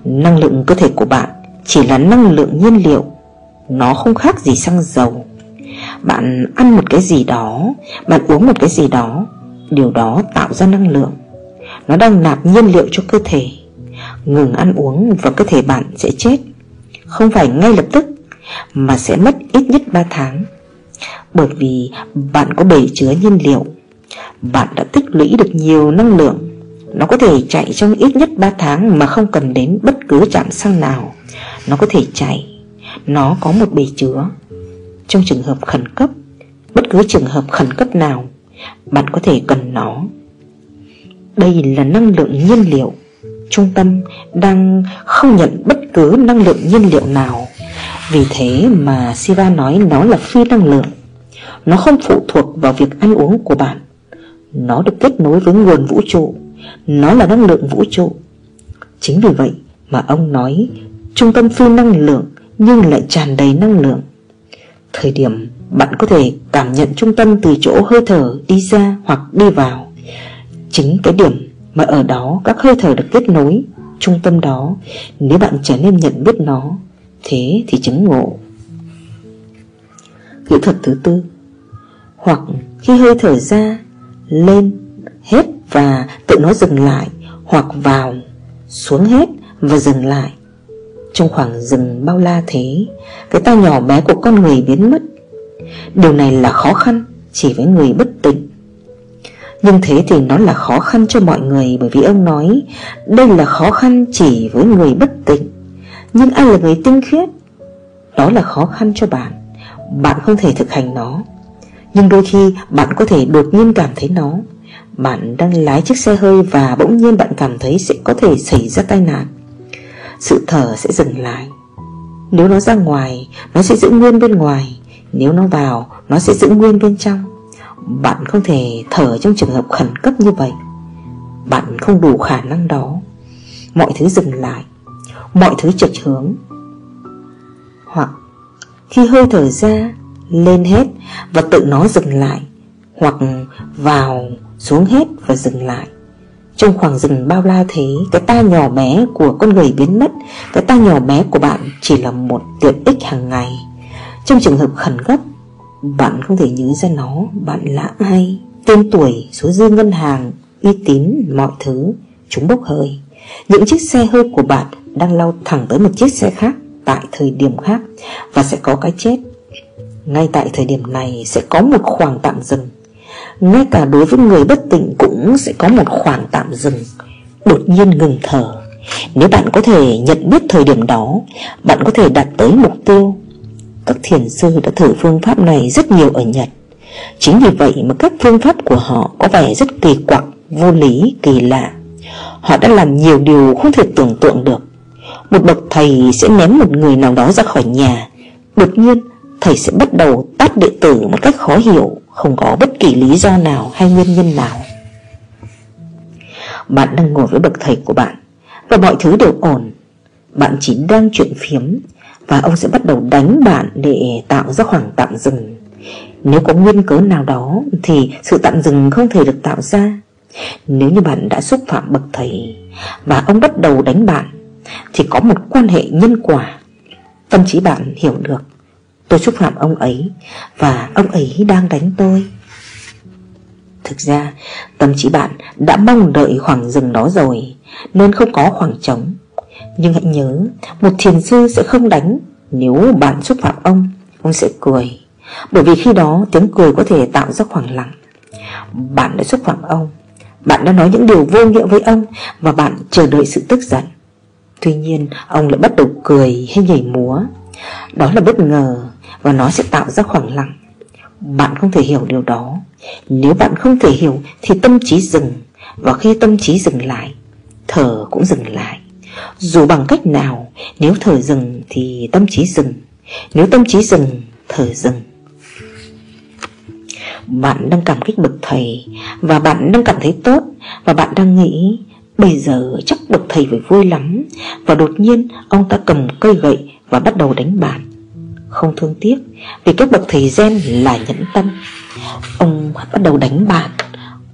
Năng lượng cơ thể của bạn chỉ là năng lượng nhiên liệu, Nó không khác gì xăng dầu. Bạn ăn một cái gì đó, Bạn uống một cái gì đó, Điều đó tạo ra năng lượng. Nó đang nạp nhiên liệu cho cơ thể. Ngừng ăn uống và cơ thể bạn sẽ chết. Không phải ngay lập tức, Mà sẽ mất ít nhất 3 tháng. Bởi vì bạn có bể chứa nhiên liệu. Bạn đã tích lũy được nhiều năng lượng. Nó có thể chạy trong ít nhất 3 tháng Mà không cần đến bất cứ trạm xăng nào. Nó có thể chạy. Nó có một bể chứa. Trong trường hợp khẩn cấp, Bất cứ trường hợp khẩn cấp nào, Bạn có thể cần nó. Đây là năng lượng nhiên liệu. Trung tâm đang không nhận bất cứ năng lượng nhiên liệu nào. Vì thế mà Siva nói nó là phi năng lượng. Nó không phụ thuộc vào việc ăn uống của bạn. Nó được kết nối với nguồn vũ trụ. Nó là năng lượng vũ trụ. Chính vì vậy mà ông nói, Trung tâm phi năng lượng nhưng lại tràn đầy năng lượng. Thời điểm bạn có thể cảm nhận trung tâm từ chỗ hơi thở đi ra hoặc đi vào. Chính cái điểm mà ở đó các hơi thở được kết nối Trung tâm đó, Nếu bạn trở nên nhận biết nó, Thế thì chứng ngộ. Kỹ thuật thứ tư, Hoặc khi hơi thở ra, Lên, Hết và tự nó dừng lại Hoặc vào, Xuống hết và dừng lại trong khoảng rừng bao la thế, Cái tay nhỏ bé của con người biến mất. Điều này là khó khăn Chỉ với người bất tỉnh. Nhưng thế thì nó là khó khăn cho mọi người Bởi vì ông nói, Đây là khó khăn chỉ với người bất tỉnh. Nhưng ai là người tinh khiết? Đó là khó khăn cho bạn. Bạn không thể thực hành nó. Nhưng đôi khi bạn có thể đột nhiên cảm thấy nó. Bạn đang lái chiếc xe hơi Và bỗng nhiên bạn cảm thấy sẽ có thể xảy ra tai nạn sự thở sẽ dừng lại. Nếu nó ra ngoài, Nó sẽ giữ nguyên bên ngoài. Nếu nó vào, Nó sẽ giữ nguyên bên trong. Bạn không thể thở trong trường hợp khẩn cấp như vậy. Bạn không đủ khả năng đó. Mọi thứ dừng lại. Mọi thứ chệch hướng. Hoặc khi hơi thở ra, Lên hết Và tự nó dừng lại. Hoặc vào, xuống hết và dừng lại trong khoảng rừng bao la thế Cái ta nhỏ bé của con người biến mất Cái ta nhỏ bé của bạn chỉ là một tiện ích hàng ngày Trong trường hợp khẩn cấp Bạn không thể nhớ ra nó Bạn là ai Tên tuổi, số dư ngân hàng Uy tín, mọi thứ Chúng bốc hơi Những chiếc xe hơi của bạn đang lao thẳng tới một chiếc xe khác tại thời điểm khác và sẽ có cái chết. Ngay tại thời điểm này sẽ có một khoảng tạm dừng. Ngay cả đối với người bất tỉnh cũng sẽ có một khoảng tạm dừng, đột nhiên ngừng thở. Nếu bạn có thể nhận biết thời điểm đó, bạn có thể đạt tới mục tiêu. Các thiền sư đã thử phương pháp này rất nhiều ở Nhật. Chính vì vậy mà các phương pháp của họ có vẻ rất kỳ quặc, vô lý, kỳ lạ. Họ đã làm nhiều điều không thể tưởng tượng được Một bậc thầy sẽ ném một người nào đó ra khỏi nhà Đột nhiên thầy sẽ bắt đầu tát đệ tử một cách khó hiểu, Không có bất kỳ lý do nào hay nguyên nhân nào. Bạn đang ngồi với bậc thầy của bạn Và mọi thứ đều ổn. Bạn chỉ đang chuyện phiếm Và ông sẽ bắt đầu đánh bạn để tạo ra khoảng tạm dừng. Nếu có nguyên cớ nào đó Thì sự tạm dừng không thể được tạo ra. Nếu như bạn đã xúc phạm bậc thầy Và ông bắt đầu đánh bạn, Thì có một quan hệ nhân quả Tâm trí bạn hiểu được. Tôi xúc phạm ông ấy Và ông ấy đang đánh tôi. Thực ra, Tâm trí bạn đã mong đợi khoảng rừng đó rồi, Nên không có khoảng trống. Nhưng hãy nhớ, Một thiền sư sẽ không đánh Nếu bạn xúc phạm ông. Ông sẽ cười, Bởi vì khi đó tiếng cười có thể tạo ra khoảng lặng. Bạn đã xúc phạm ông, bạn đã nói những điều vô nghĩa với ông Và bạn chờ đợi sự tức giận. Tuy nhiên, ông lại bắt đầu cười hay nhảy múa. Đó là bất ngờ. Và nó sẽ tạo ra khoảng lặng. Bạn không thể hiểu điều đó. Nếu bạn không thể hiểu, Thì tâm trí dừng. Và khi tâm trí dừng lại, Thở cũng dừng lại. Dù bằng cách nào, Nếu thở dừng thì tâm trí dừng. Nếu tâm trí dừng, Thở dừng. Bạn đang cảm kích bậc thầy, Và bạn đang cảm thấy tốt, Và bạn đang nghĩ, Bây giờ chắc bậc thầy phải vui lắm. Và đột nhiên, ông ta cầm cây gậy Và bắt đầu đánh bạn. Không thương tiếc, Vì các bậc thầy gen là nhẫn tâm. Ông bắt đầu đánh bạn.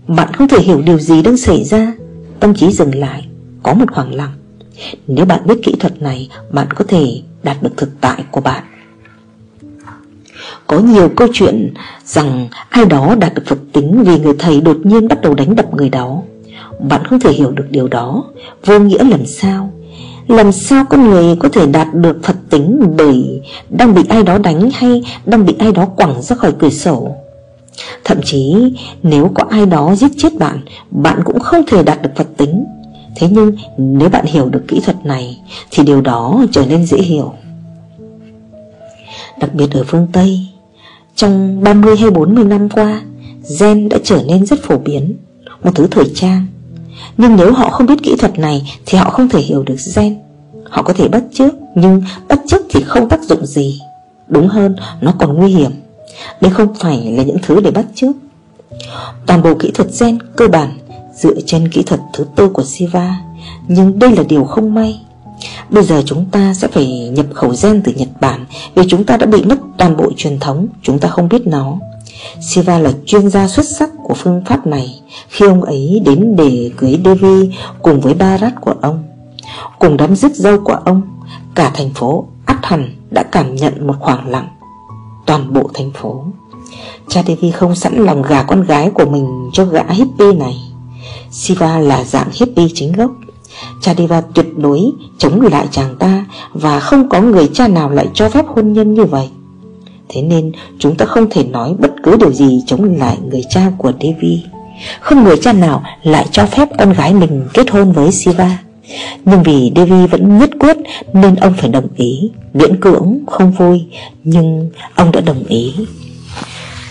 Bạn không thể hiểu điều gì đang xảy ra. Tâm trí dừng lại, Có một khoảng lặng. Nếu bạn biết kỹ thuật này, Bạn có thể đạt được thực tại của bạn. Có nhiều câu chuyện rằng ai đó đạt được Phật tính vì người thầy đột nhiên bắt đầu đánh đập người đó. Bạn không thể hiểu được điều đó, Vô nghĩa làm sao làm sao con người có thể đạt được Phật tính bởi đang bị ai đó đánh hay đang bị ai đó quẳng ra khỏi cửa sổ? Thậm chí, nếu có ai đó giết chết bạn Bạn cũng không thể đạt được Phật tính. Thế nhưng, nếu bạn hiểu được kỹ thuật này, Thì điều đó trở nên dễ hiểu. Đặc biệt ở phương Tây, trong 30 hay 40 năm qua, Gen đã trở nên rất phổ biến. Một thứ thời trang nhưng nếu họ không biết kỹ thuật này, Thì họ không thể hiểu được gen. Họ có thể bắt chước, Nhưng bắt chước thì không tác dụng gì. Đúng hơn, nó còn nguy hiểm. Đây không phải là những thứ để bắt chước. Toàn bộ kỹ thuật gen cơ bản, Dựa trên kỹ thuật thứ tư của Siva. Nhưng đây là điều không may. Bây giờ chúng ta sẽ phải nhập khẩu gen từ Nhật Bản, Vì chúng ta đã bị mất toàn bộ truyền thống, Chúng ta không biết nó. Siva là chuyên gia xuất sắc của phương pháp này. Khi ông ấy đến để cưới Devi cùng với Bharat của ông, Cùng đám rước dâu của ông, Cả thành phố ắt hẳn đã cảm nhận một khoảng lặng, Toàn bộ thành phố. Cha Devi không sẵn lòng gả con gái của mình cho gã hippie này. Siva là dạng hippie chính gốc. Cha Deva tuyệt đối chống lại chàng ta Và không có người cha nào lại cho phép hôn nhân như vậy. Thế nên chúng ta không thể nói bất cứ điều gì chống lại người cha của Devi. Không người cha nào lại cho phép con gái mình kết hôn với Siva Nhưng vì Devi vẫn nhất quyết nên ông phải đồng ý. Miễn cưỡng không vui, nhưng ông đã đồng ý.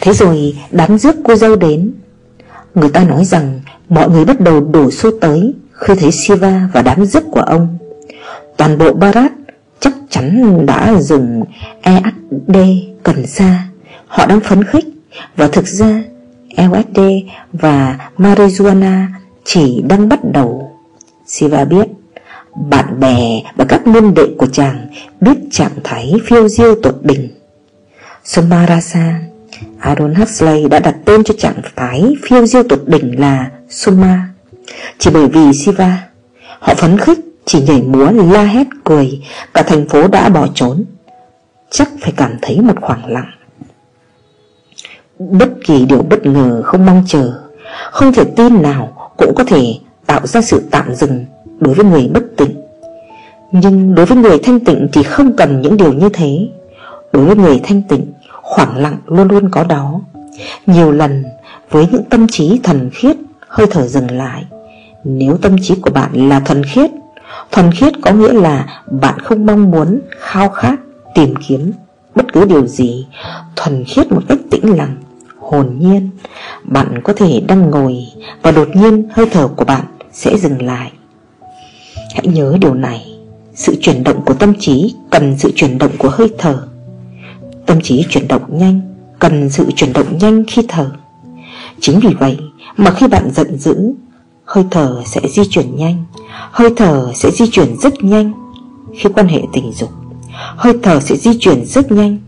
Thế rồi đám rước cô dâu đến. Người ta nói rằng mọi người bắt đầu đổ xô tới khi thấy Siva và đám rước của ông. Toàn bộ Barat chắc chắn đã dùng Ead cần sa Họ đang phấn khích Và thực ra LSD và marijuana chỉ đang bắt đầu. Siva biết, Bạn bè và các môn đệ của chàng biết trạng thái phiêu diêu tột đỉnh. Sumarasa Aaron Huxley đã đặt tên cho trạng thái phiêu diêu tột đỉnh là Suma chỉ bởi vì Siva, Họ phấn khích, Chỉ nhảy múa, la hét, cười, Cả thành phố đã bỏ trốn. Chắc phải cảm thấy một khoảng lặng. Bất kỳ điều bất ngờ không mong chờ Không thể tin nào Cũng có thể tạo ra sự tạm dừng Đối với người bất tỉnh. Nhưng đối với người thanh tịnh thì không cần những điều như thế. Đối với người thanh tịnh Khoảng lặng luôn luôn có đó. Nhiều lần với những tâm trí thần khiết Hơi thở dừng lại. Nếu tâm trí của bạn là thuần khiết Thuần khiết có nghĩa là Bạn không mong muốn, khao khát, tìm kiếm Bất cứ điều gì, Thuần khiết một cách tĩnh lặng, Hồn nhiên, Bạn có thể đang ngồi Và đột nhiên hơi thở của bạn sẽ dừng lại. Hãy nhớ điều này, Sự chuyển động của tâm trí Cần sự chuyển động của hơi thở. Tâm trí chuyển động nhanh Cần sự chuyển động nhanh khi thở. Chính vì vậy mà khi bạn giận dữ, Hơi thở sẽ di chuyển nhanh, Hơi thở sẽ di chuyển rất nhanh Khi quan hệ tình dục. Hơi thở sẽ di chuyển rất nhanh.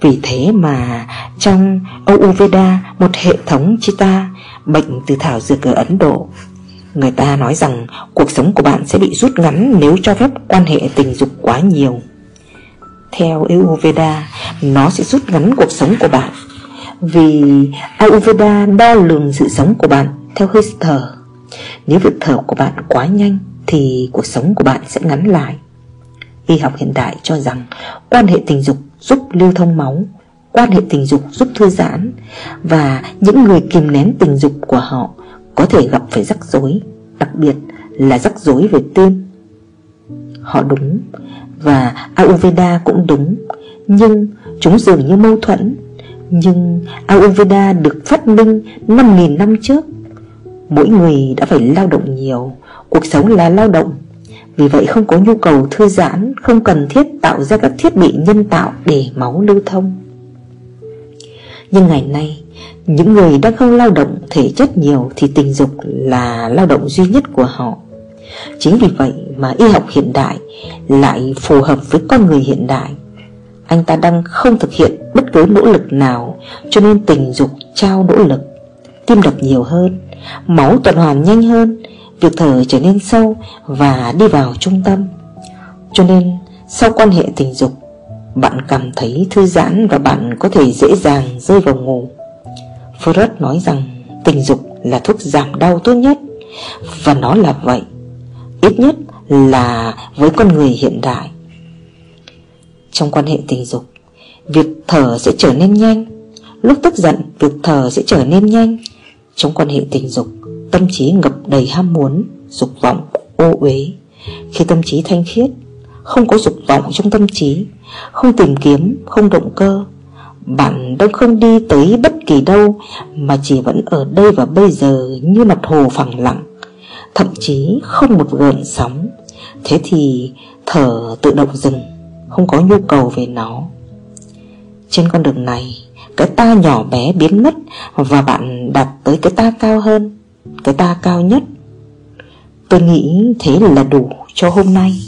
Vì thế mà trong Ayurveda Một hệ thống Chita Bệnh từ thảo dược ở Ấn Độ Người ta nói rằng cuộc sống của bạn sẽ bị rút ngắn nếu cho phép quan hệ tình dục quá nhiều. Theo Ayurveda, nó sẽ rút ngắn cuộc sống của bạn Vì Ayurveda đo lường sự sống của bạn theo hơi thở. Nếu việc thở của bạn quá nhanh thì cuộc sống của bạn sẽ ngắn lại. Y học hiện đại cho rằng quan hệ tình dục giúp lưu thông máu, Quan hệ tình dục giúp thư giãn, Và những người kìm nén tình dục của họ có thể gặp phải rắc rối, Đặc biệt là rắc rối về tim. Họ đúng, Và Ayurveda cũng đúng, Nhưng chúng dường như mâu thuẫn. Nhưng Ayurveda được phát minh 5.000 năm trước. Mỗi người đã phải lao động nhiều, Cuộc sống là lao động vì vậy không có nhu cầu thư giãn, Không cần thiết tạo ra các thiết bị nhân tạo để máu lưu thông. Nhưng ngày nay, những người đang không lao động thể chất nhiều Thì tình dục là lao động duy nhất của họ. Chính vì vậy mà y học hiện đại Lại phù hợp với con người hiện đại. Anh ta đang không thực hiện bất cứ nỗ lực nào, Cho nên tình dục trao nỗ lực, Tim đập nhiều hơn, Máu tuần hoàn nhanh hơn Việc thở trở nên sâu Và đi vào trung tâm. Cho nên, sau quan hệ tình dục, Bạn cảm thấy thư giãn Và bạn có thể dễ dàng rơi vào ngủ. Freud nói rằng tình dục là thuốc giảm đau tốt nhất, Và nó là vậy, Ít nhất là với con người hiện đại. Trong quan hệ tình dục, Việc thở sẽ trở nên nhanh, Lúc tức giận, Việc thở sẽ trở nên nhanh. Trong quan hệ tình dục Tâm trí ngập đầy ham muốn Dục vọng, ô uế. Khi tâm trí thanh khiết Không có dục vọng trong tâm trí Không tìm kiếm, không động cơ bạn đâu không đi tới bất kỳ đâu Mà chỉ vẫn ở đây và bây giờ Như mặt hồ phẳng lặng. Thậm chí không một gợn sóng. Thế thì thở tự động dừng Không có nhu cầu về nó. Trên con đường này Cái ta nhỏ bé biến mất Và bạn đạt tới cái ta cao hơn. Cái ta cao nhất. Tôi nghĩ thế là đủ cho hôm nay.